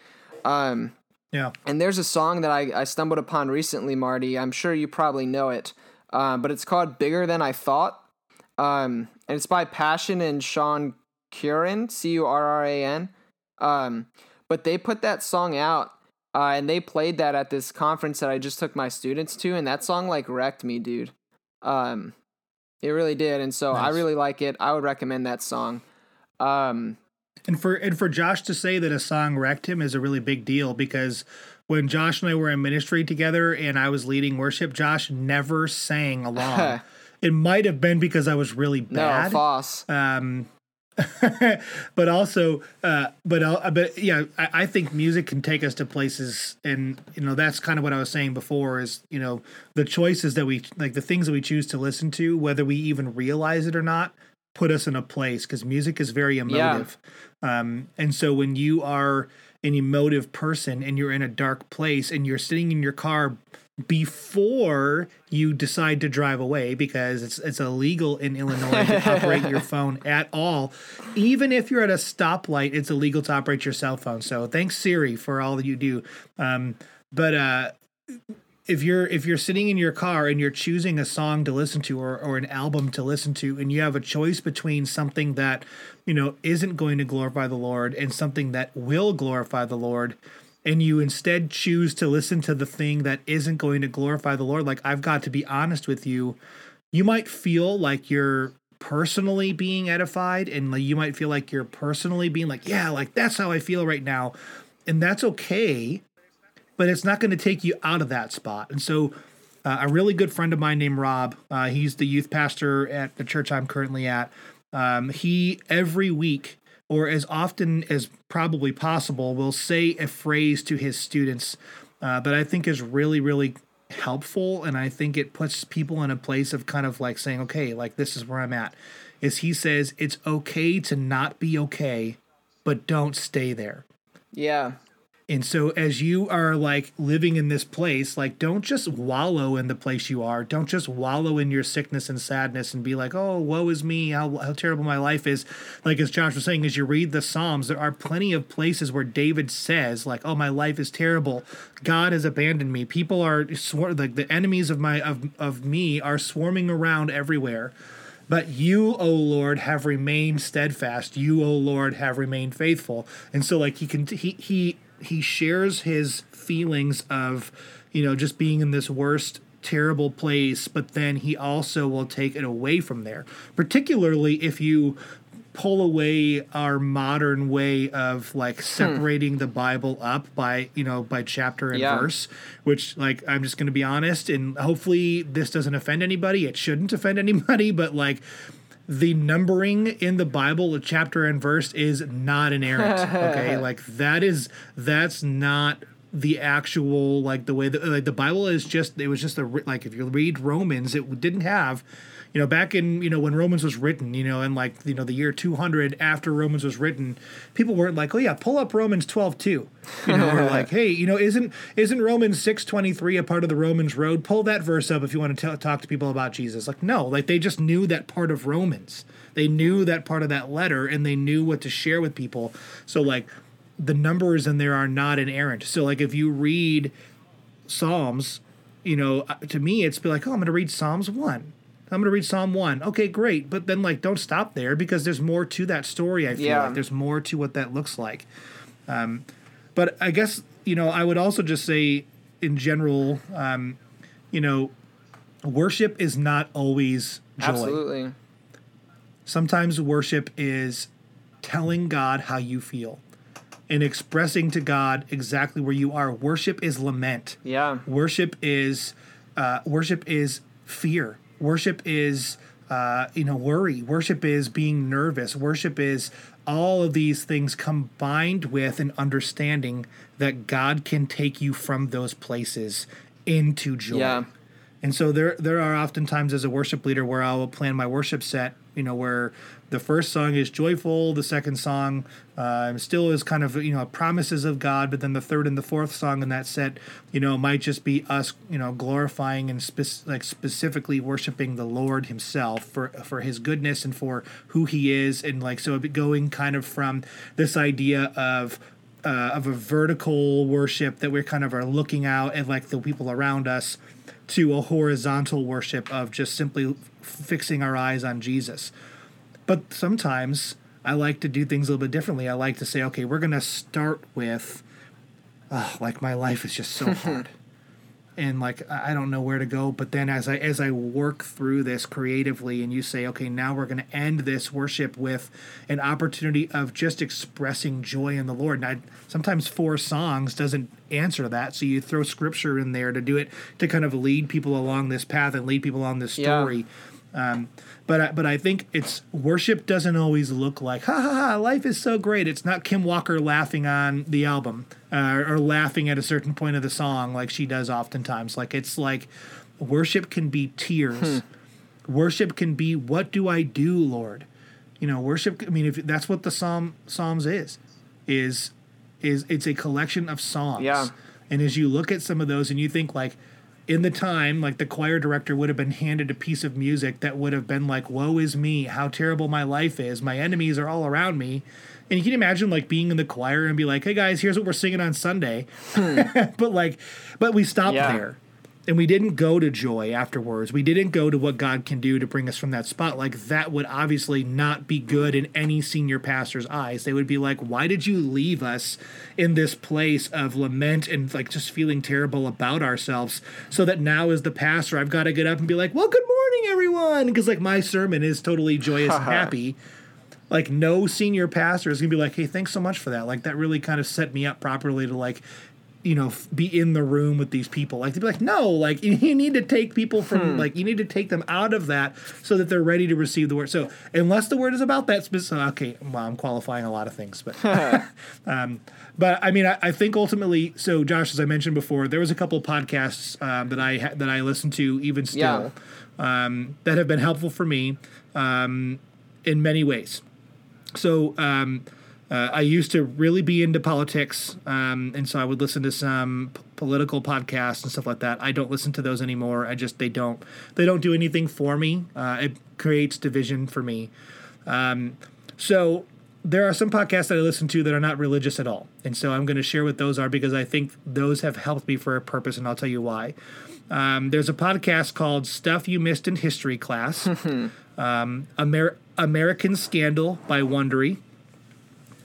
Um, yeah. And there's a song that I, I stumbled upon recently, Marty. I'm sure you probably know it. Um, but it's called Bigger Than I Thought. Um, and it's by Passion and Sean Curran, C U R R A N. Um, but they put that song out uh, and they played that at this conference that I just took my students to, and that song like wrecked me, dude. Um, it really did, and so nice. I really like it. I would recommend that song. Um, and for and for Josh to say that a song wrecked him is a really big deal because when Josh and I were in ministry together and I was leading worship, Josh never sang along. it might have been because I was really bad. No, false. Um, but also, uh, but uh, but yeah, I, I, think music can take us to places, and you know that's kind of what I was saying before. Is you know the choices that we like, the things that we choose to listen to, whether we even realize it or not, put us in a place because music is very emotive. Yeah. Um, and so when you are an emotive person and you're in a dark place and you're sitting in your car before you decide to drive away because it's it's illegal in Illinois to operate your phone at all. Even if you're at a stoplight, it's illegal to operate your cell phone. So thanks Siri for all that you do. Um, but uh, if you're if you're sitting in your car and you're choosing a song to listen to or, or an album to listen to and you have a choice between something that you know isn't going to glorify the lord and something that will glorify the lord and you instead choose to listen to the thing that isn't going to glorify the Lord, like I've got to be honest with you, you might feel like you're personally being edified and like you might feel like you're personally being like, yeah, like that's how I feel right now. And that's okay, but it's not going to take you out of that spot. And so uh, a really good friend of mine named Rob, uh, he's the youth pastor at the church I'm currently at. Um, he every week or as often as probably possible, will say a phrase to his students uh, that I think is really, really helpful. And I think it puts people in a place of kind of like saying, okay, like this is where I'm at. Is he says, it's okay to not be okay, but don't stay there. Yeah. And so as you are like living in this place, like don't just wallow in the place you are. Don't just wallow in your sickness and sadness and be like, "Oh, woe is me, how how terrible my life is." Like as Josh was saying as you read the Psalms, there are plenty of places where David says like, "Oh, my life is terrible. God has abandoned me. People are swar- like the enemies of my of of me are swarming around everywhere." But you, O Lord, have remained steadfast. You, O Lord, have remained faithful. And so, like he can, he he he shares his feelings of you know just being in this worst terrible place but then he also will take it away from there particularly if you pull away our modern way of like hmm. separating hmm. the bible up by you know by chapter and yeah. verse which like i'm just going to be honest and hopefully this doesn't offend anybody it shouldn't offend anybody but like the numbering in the Bible, a chapter and verse, is not inerrant. Okay, like that is that's not the actual like the way that like the Bible is just it was just a like if you read Romans, it didn't have you know, back in, you know, when Romans was written, you know, in like, you know, the year 200 after Romans was written, people weren't like, oh yeah, pull up Romans 12 too. You know, or like, hey, you know, isn't isn't Romans 623 a part of the Romans road? Pull that verse up if you want to t- talk to people about Jesus. Like, no, like they just knew that part of Romans. They knew that part of that letter and they knew what to share with people. So like the numbers in there are not inerrant. So like if you read Psalms, you know, uh, to me it's be like, oh, I'm going to read Psalms one. I'm going to read Psalm one. Okay, great. But then like don't stop there because there's more to that story. I feel Yeah. like there's more to what that looks like. Um, but I guess you know I would also just say in general, um, you know, worship is not always joy. Absolutely. Sometimes worship is telling God how you feel and expressing to God exactly where you are. Worship is lament. Yeah. Worship is uh, worship is fear. Worship is uh, you know worry. Worship is being nervous. Worship is all of these things combined with an understanding that God can take you from those places into joy. Yeah. And so there there are often times as a worship leader where I will plan my worship set, you know, where the first song is joyful, the second song uh, still is kind of you know promises of God, but then the third and the fourth song in that set, you know, might just be us, you know, glorifying and spec- like specifically worshiping the Lord Himself for for His goodness and for who He is, and like so going kind of from this idea of uh, of a vertical worship that we're kind of are looking out at like the people around us to a horizontal worship of just simply fixing our eyes on Jesus. But sometimes I like to do things a little bit differently. I like to say, okay, we're going to start with, "Ah, like my life is just so hard. And like I don't know where to go, but then as I as I work through this creatively, and you say, okay, now we're going to end this worship with an opportunity of just expressing joy in the Lord. And I, sometimes four songs doesn't answer that, so you throw scripture in there to do it to kind of lead people along this path and lead people along this Yeah. Um, but I, but I think it's worship doesn't always look like ha ha ha life is so great. It's not Kim Walker laughing on the album uh, or laughing at a certain point of the song like she does oftentimes. Like it's like worship can be tears. Worship can be what do I do, Lord? You know, worship. I mean, if that's what the psalm Psalms is, is is it's a collection of songs. Yeah. And as you look at some of those and you think like in the time, like the choir director would have been handed a piece of music that would have been like, Woe is me, how terrible my life is, my enemies are all around me. And you can imagine like being in the choir and be like, Hey guys, here's what we're singing on Sunday. Hmm. but like but we stopped Yeah. there. And we didn't go to joy afterwards. We didn't go to what God can do to bring us from that spot. Like that would obviously not be good in any senior pastor's eyes. They would be like, "Why did you leave us in this place of lament and like just feeling terrible about ourselves?" So that now as the pastor, I've got to get up and be like, "Well, good morning, everyone," because like my sermon is totally joyous and happy like no senior pastor is gonna be like hey thanks so much for that like that really kind of set me up properly to like you know f- be in the room with these people. Like they'd be like no like you need to take people from like you need to take them out of that so that they're ready to receive the word. So unless the word is about that specific okay well i'm qualifying a lot of things but um, but I mean, I, I think ultimately, so Josh, as I mentioned before, there was a couple podcasts um, that I ha- that I listened to even still um, that have been helpful for me um, in many ways. So um, uh, I used to really be into politics, um, and so I would listen to some p- political podcasts and stuff like that. I don't listen to those anymore. I just they don't they don't do anything for me. Uh, it creates division for me. Um, so there are some podcasts that I listen to that are not religious at all, and so I'm going to share what those are because I think those have helped me for a purpose, and I'll tell you why. Um, there's a podcast called "Stuff You Missed in History Class," um, Amer- American Scandal by Wondery,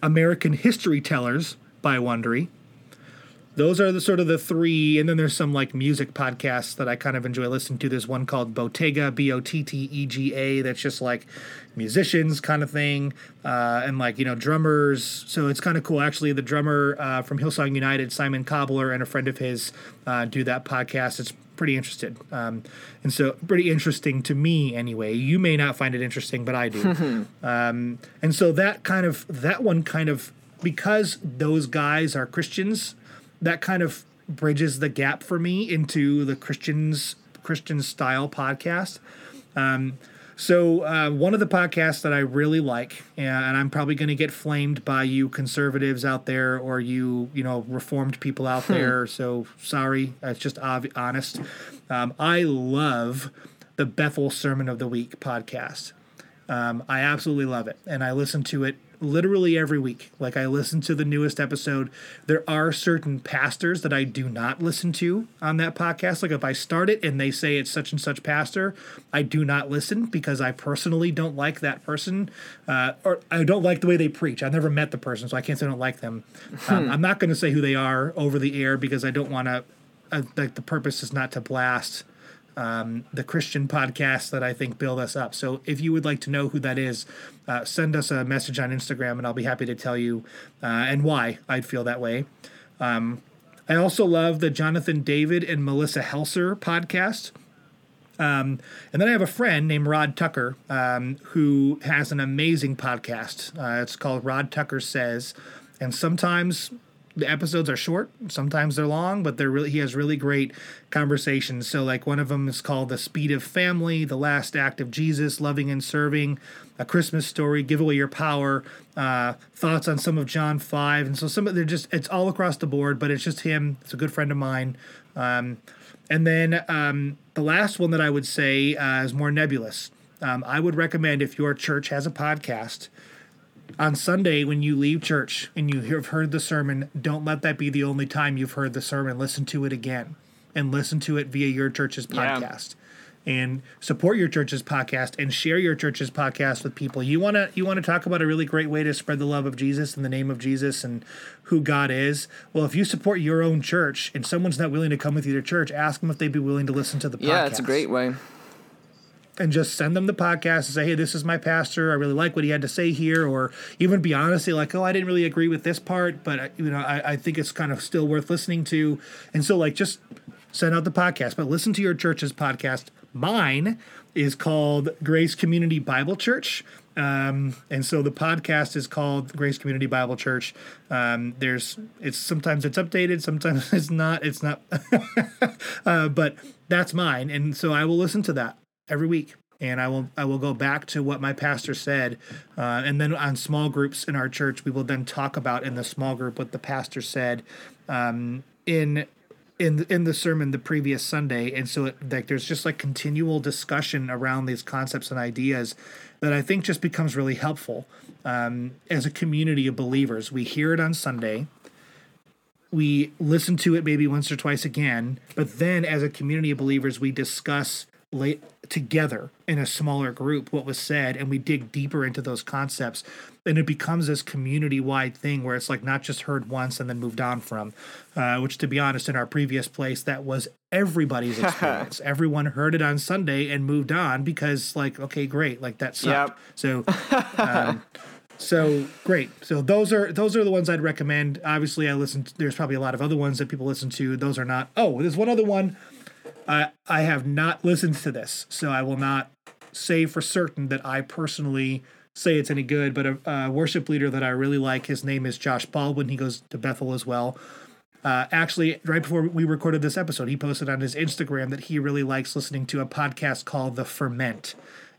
American History Tellers by Wondery. Those are the sort of the three, and then there's some like music podcasts that I kind of enjoy listening to. There's one called Bottega, B O T T E G A, that's just like musicians kind of thing, uh, and like you know drummers. So it's kind of cool. Actually, the drummer uh, from Hillsong United, Simon Kobler, and a friend of his uh, do that podcast. It's pretty interested, um, and so pretty interesting to me anyway. You may not find it interesting, but I do. um, and so that kind of that one kind of because those guys are Christians that kind of bridges the gap for me into the Christians Christian style podcast. Um, so uh, one of the podcasts that I really like, and I'm probably going to get flamed by you conservatives out there or you you know reformed people out there. So sorry, it's just ob- honest. Um, I love the Bethel Sermon of the Week podcast. Um, I absolutely love it, and I listen to it literally every week. Like I listen to the newest episode. There are certain pastors that I do not listen to on that podcast. Like if I start it and they say it's such and such pastor, I do not listen because I personally don't like that person, uh, or I don't like the way they preach. I've never met the person, so I can't say I don't like them. Um, hmm. I'm not going to say who they are over the air because I don't want to. Uh, like the purpose is not to blast um, the Christian podcast that I think build us up. So if you would like to know who that is, uh, send us a message on Instagram and I'll be happy to tell you uh, and why I'd feel that way. Um, I also love the Jonathan David and Melissa Helser podcast. Um, and then I have a friend named Rod Tucker um, who has an amazing podcast. Uh, it's called Rod Tucker Says. And sometimes the episodes are short sometimes they're long but they're really he has really great conversations. So like one of them is called the speed of family the last act of jesus loving and serving a christmas story give away your power uh, thoughts on some of john 5 and so some of they're just it's all across the board but it's just him. It's a good friend of mine. Um, and then um, the last one that i would say uh, is more nebulous. Um, i would recommend if your church has a podcast on Sunday when you leave church and you have heard the sermon, don't let that be the only time you've heard the sermon. Listen to it again and listen to it via your church's podcast. Yeah. And support your church's podcast and share your church's podcast with people. You want to you want to talk about a really great way to spread the love of Jesus in the name of Jesus and who God is. Well, if you support your own church and someone's not willing to come with you to church, ask them if they'd be willing to listen to the podcast. Yeah, it's a great way and just send them the podcast and say, hey, this is my pastor. I really like what he had to say here. Or even be honest, like, oh, I didn't really agree with this part, but you know, I, I think it's kind of still worth listening to. And so like, just send out the podcast, but listen to your church's podcast. Mine is called Grace Community Bible Church. Um, and so the podcast is called Grace Community Bible Church. Um, there's it's sometimes it's updated, sometimes it's not. It's not, uh, but that's mine, and so I will listen to that every week and I will I will go back to what my pastor said, uh, and then on small groups in our church, we will then talk about in the small group what the pastor said um, in in in the sermon the previous Sunday, and so it, like there's just like continual discussion around these concepts and ideas that I think just becomes really helpful um, as a community of believers. We hear it on Sunday. We listen to it maybe once or twice again, but then as a community of believers, we discuss late together in a smaller group what was said and we dig deeper into those concepts and it becomes this community-wide thing where it's like not just heard once and then moved on from uh, which to be honest in our previous place that was everybody's experience. Everyone heard it on sunday and moved on because like okay great like that sucked. Yep. so um, so great. So those are those are the ones i'd recommend. Obviously i listen to, there's probably a lot of other ones that people listen to. Those are not oh there's one other one I I have not listened to this, so I will not say for certain that I personally say it's any good. But a, a worship leader that I really like, his name is Josh Baldwin. He goes to Bethel as well. Uh, actually, right before we recorded this episode, he posted on his Instagram that he really likes listening to a podcast called The Ferment,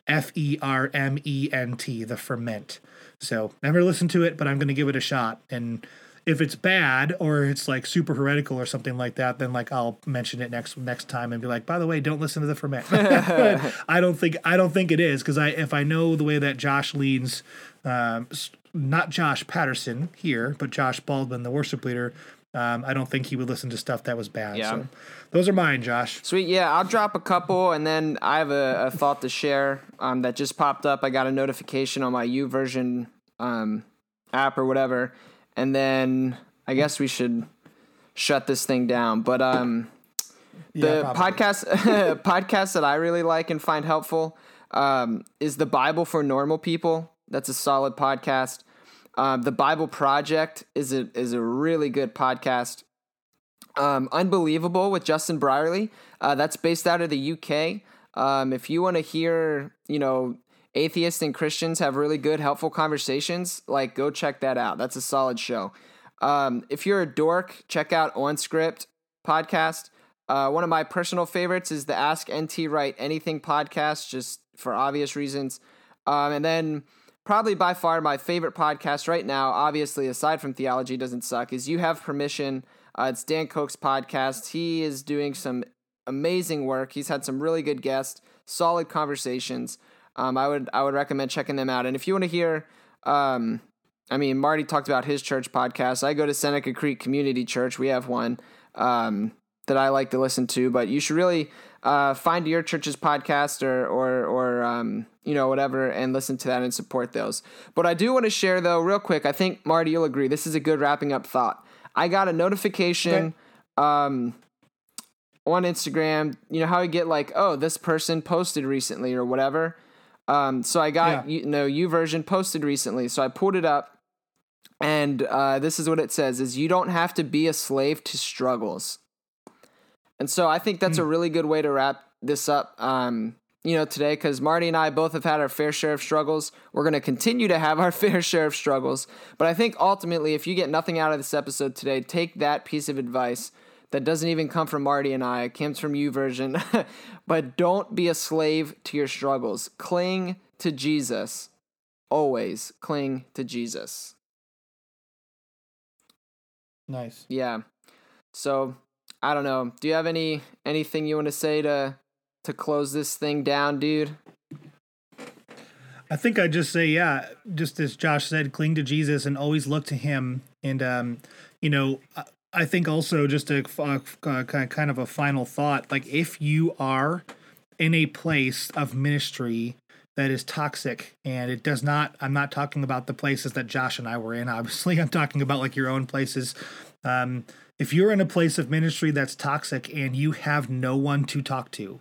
F E R M E N T, The Ferment. So never listened to it, but I'm going to give it a shot and if it's bad or it's like super heretical or something like that, then like I'll mention it next next time and be like, by the way, don't listen to the ferment. I don't think I don't think it is because I if I know the way that Josh leans, um, not Josh Patterson here, but Josh Baldwin, the worship leader. Um, I don't think he would listen to stuff that was bad. Yeah. So those are mine, Josh. Sweet. Yeah, I'll drop a couple, and then I have a, a thought to share um, that just popped up. I got a notification on my YouVersion um, app or whatever and then I guess we should shut this thing down. But um, the yeah, podcast podcast that I really like and find helpful um, is the Bible for Normal People. That's a solid podcast. Um, the Bible Project is a is a really good podcast. Um, Unbelievable with Justin Brierley. Uh, that's based out of the UK. Um, if you want to hear, you know, atheists and Christians have really good, helpful conversations, like go check that out. That's a solid show. Um, if you're a dork, check out OnScript podcast. Uh, one of my personal favorites is the Ask NT Wright Anything podcast, just for obvious reasons. Um, and then probably by far my favorite podcast right now, obviously aside from Theology Doesn't Suck, is You Have Permission. Uh, it's Dan Koch's podcast. He is doing some amazing work. He's had some really good guests, solid conversations um, I would I would recommend checking them out. And if you want to hear um, I mean, Marty talked about his church podcast. I go to Seneca Creek Community Church. We have one um, that I like to listen to, but you should really uh, find your church's podcast or or or um, you know whatever and listen to that and support those. But I do want to share though, real quick. I think Marty, you'll agree. This is a good wrapping up thought. I got a notification. Okay. Um, on Instagram, you know how you get like, oh, this person posted recently or whatever. Um, so I got yeah. you know YouVersion posted recently, so I pulled it up, and uh, this is what it says: is you don't have to be a slave to struggles. And so I think that's mm. a really good way to wrap this up. Um, you know, today because Marty and I both have had our fair share of struggles. We're going to continue to have our fair share of struggles. But I think ultimately, if you get nothing out of this episode today, take that piece of advice that doesn't even come from Marty and I, it comes from YouVersion. but don't be a slave to your struggles. Cling to Jesus. Always cling to Jesus. Nice. Yeah. So I don't know. Do you have any anything you want to say to to close this thing down, dude? I think I just say, yeah, just as Josh said, cling to Jesus and always look to Him. And um, you know, I think also just a kind of a final thought, like if you are in a place of ministry that is toxic and it does not i'm not talking about the places that josh and i were in obviously i'm talking about like your own places. Um, if you're in a place of ministry that's toxic and you have no one to talk to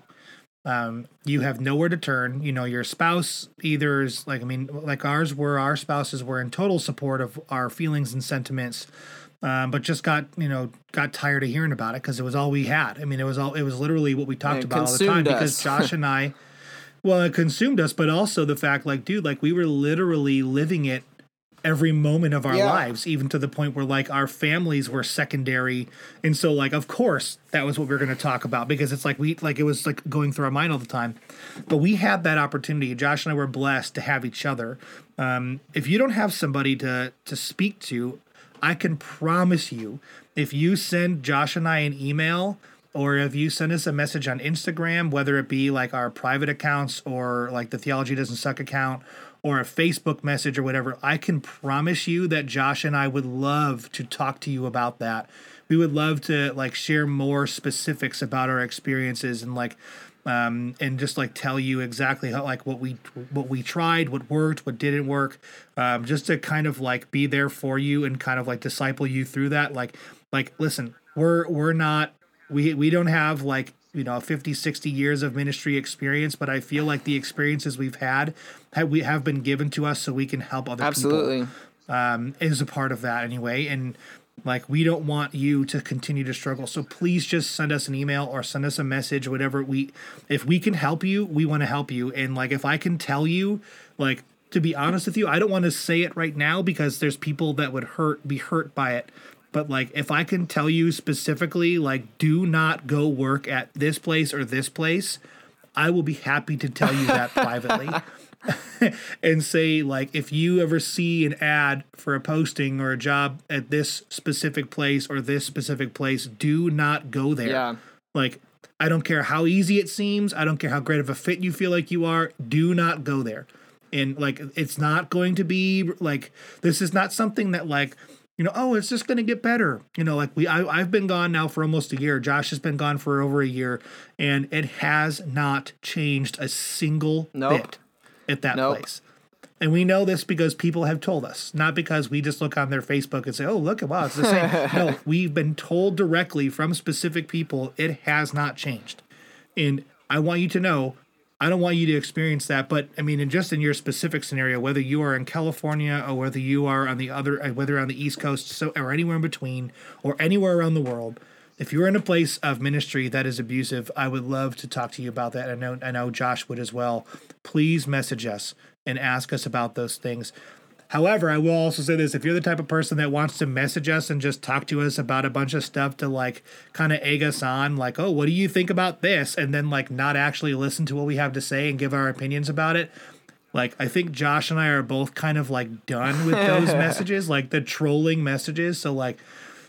um, you have nowhere to turn you know your spouse either is like i mean like ours were our spouses were in total support of our feelings and sentiments um, but just got you know got tired of hearing about it because it was all we had i mean it was all it was literally what we talked about all the time us. because josh and i well it consumed us but also the fact like dude like we were literally living it every moment of our yeah. lives, even to the point where like our families were secondary. And so like of course that was what we are gonna talk about because it's like we like it was like going through our mind all the time. But we had that opportunity. Josh and I were blessed to have each other. Um, if you don't have somebody to to speak to, I can promise you, if you send Josh and I an email or if you send us a message on Instagram, whether it be like our private accounts or like the Theology Doesn't Suck account or a Facebook message or whatever, I can promise you that Josh and I would love to talk to you about that. We would love to like share more specifics about our experiences and like um, and just like tell you exactly how like what we what we tried, what worked, what didn't work, um, just to kind of like be there for you and kind of like disciple you through that. Like like listen, we're we're not we we don't have like you know 50 60 years of ministry experience but i feel like the experiences we've had have we have been given to us so we can help other absolutely. people um, is a part of that anyway and like we don't want you to continue to struggle. So please just send us an email or send us a message whatever we if we can help you we want to help you. And like if i can tell you like to be honest with you i don't want to say it right now because there's people that would hurt be hurt by it. But like if I can tell you specifically, like, do not go work at this place or this place, I will be happy to tell you that privately. and say like if you ever see an ad for a posting or a job at this specific place or this specific place do not go there yeah. like i don't care how easy it seems i don't care how great of a fit you feel like you are do not go there and like it's not going to be like this is not something that like you know, oh, it's just going to get better. You know, like we, I, have been gone now for almost a year. Josh has been gone for over a year, and it has not changed a single nope. bit at that nope. place. And we know this because people have told us, not because we just look on their Facebook and say, "Oh, look at wow, it's the same." no, we've been told directly from specific people it has not changed. And I want you to know I don't want you to experience that, but I mean, in just in your specific scenario, whether you are in California or whether you are on the other, uh, whether on the East Coast, so or anywhere in between, or anywhere around the world, if you're in a place of ministry that is abusive, I would love to talk to you about that. I know, I know Josh would as well. Please message us and ask us about those things. However, I will also say this if you're the type of person that wants to message us and just talk to us about a bunch of stuff to like kind of egg us on, like, oh, what do you think about this? And then like not actually listen to what we have to say and give our opinions about it. Like, I think Josh and I are both kind of like done with those messages, like the trolling messages. So, like,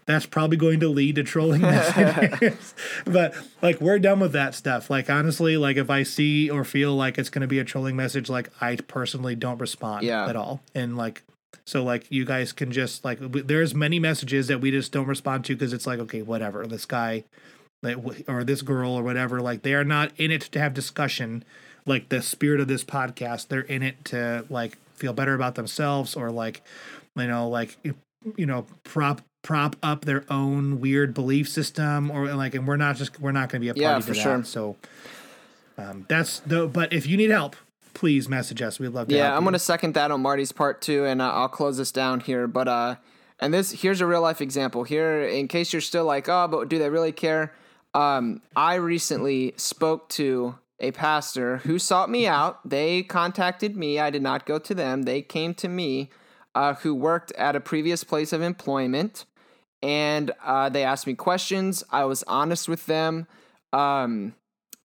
that's probably going to lead to trolling messages. but like we're done with that stuff. Like honestly, like if I see or feel like it's going to be a trolling message, like I personally don't respond yeah. at all. And like So like you guys can just like there's many messages that we just don't respond to because it's like okay whatever this guy like or this girl or whatever like they are not in it to have discussion like the spirit of this podcast they're in it to like feel better about themselves or like you know like you know prop prop up their own weird belief system or like and we're not just we're not going to be a party yeah, for to sure. that so um, that's the but if you need help please message us. We'd love to yeah i'm going to second that on marty's part too and uh, i'll close this down here but uh and this here's a real life example. Here in case you're still like oh but do they really care? Um i recently spoke to a pastor who sought me out. They contacted me. I did not go to them. They came to me uh, who worked at a previous place of employment, and uh, they asked me questions. I was honest with them, um,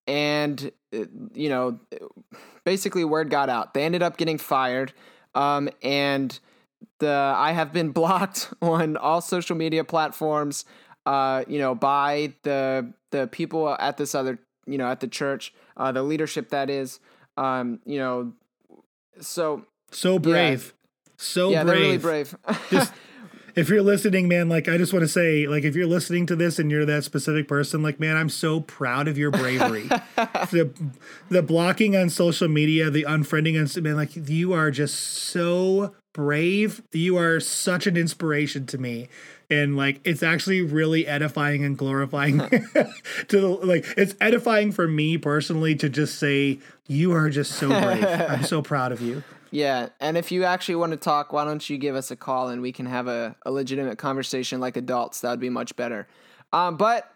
and uh, you know, basically, word got out. They ended up getting fired, um, and the I have been blocked on all social media platforms. Uh, you know, by the the people at this other, you know, at the church, uh, the leadership that is, um, you know, so so brave. So yeah, brave. really brave. just if you're listening, man, like I just want to say, like if you're listening to this and you're that specific person, like man, I'm so proud of your bravery. the the blocking on social media, the unfriending on man, like you are just so brave. You are such an inspiration to me. And like it's actually really edifying and glorifying to the like it's edifying for me personally to just say you are just so brave. I'm so proud of you. Yeah, and if you actually want to talk, why don't you give us a call and we can have a, a legitimate conversation like adults? That would be much better. Um, but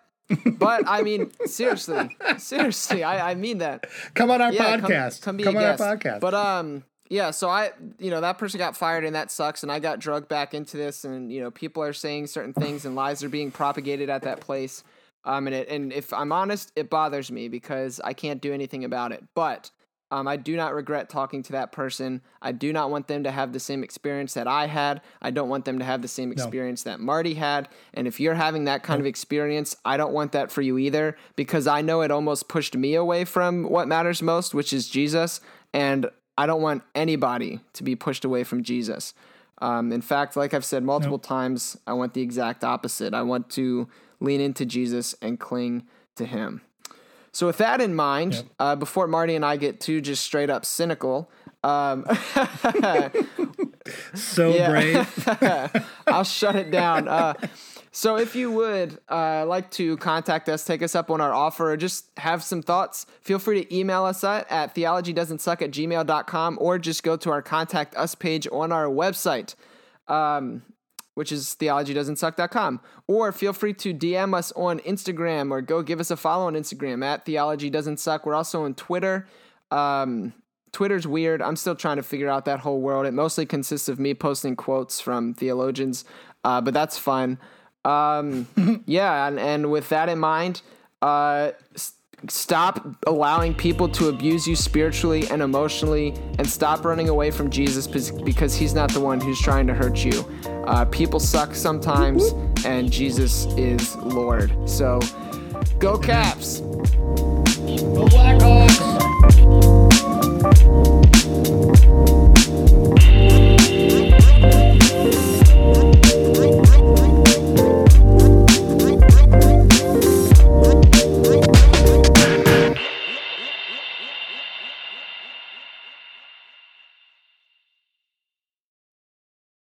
but I mean, seriously, seriously, I, I mean that. Come on our yeah, podcast. Come, come be come a guest. on our podcast. But um, yeah. So I, you know, that person got fired and that sucks. And I got drugged back into this, and you know, people are saying certain things and lies are being propagated at that place. Um, and it, and if I'm honest, it bothers me because I can't do anything about it. But um, I do not regret talking to that person. I do not want them to have the same experience that I had. I don't want them to have the same experience no. that Marty had. And if you're having that kind no. of experience, I don't want that for you either because I know it almost pushed me away from what matters most, which is Jesus. And I don't want anybody to be pushed away from Jesus. Um, in fact, like I've said multiple no. times, I want the exact opposite. I want to lean into Jesus and cling to Him. So with that in mind, yep. uh, before Marty and I get too just straight up cynical, um, so brave. I'll shut it down. Uh, so if you would uh, like to contact us, take us up on our offer, or just have some thoughts, feel free to email us at, at theologydoesn'tsuck at gmail.com or just go to our contact us page on our website. Um, which is theologydoesn'tsuck.com. Or feel free to DM us on Instagram or go give us a follow on Instagram at Theology Doesn't Suck. We're also on Twitter. Um, Twitter's weird. I'm still trying to figure out that whole world. It mostly consists of me posting quotes from theologians, uh, but that's fun. Um, yeah, and, and with that in mind, uh, Stop allowing people to abuse you spiritually and emotionally, and stop running away from Jesus because he's not the one who's trying to hurt you. Uh, people suck sometimes, and Jesus is Lord. So, go Caps! Go Blackhawks!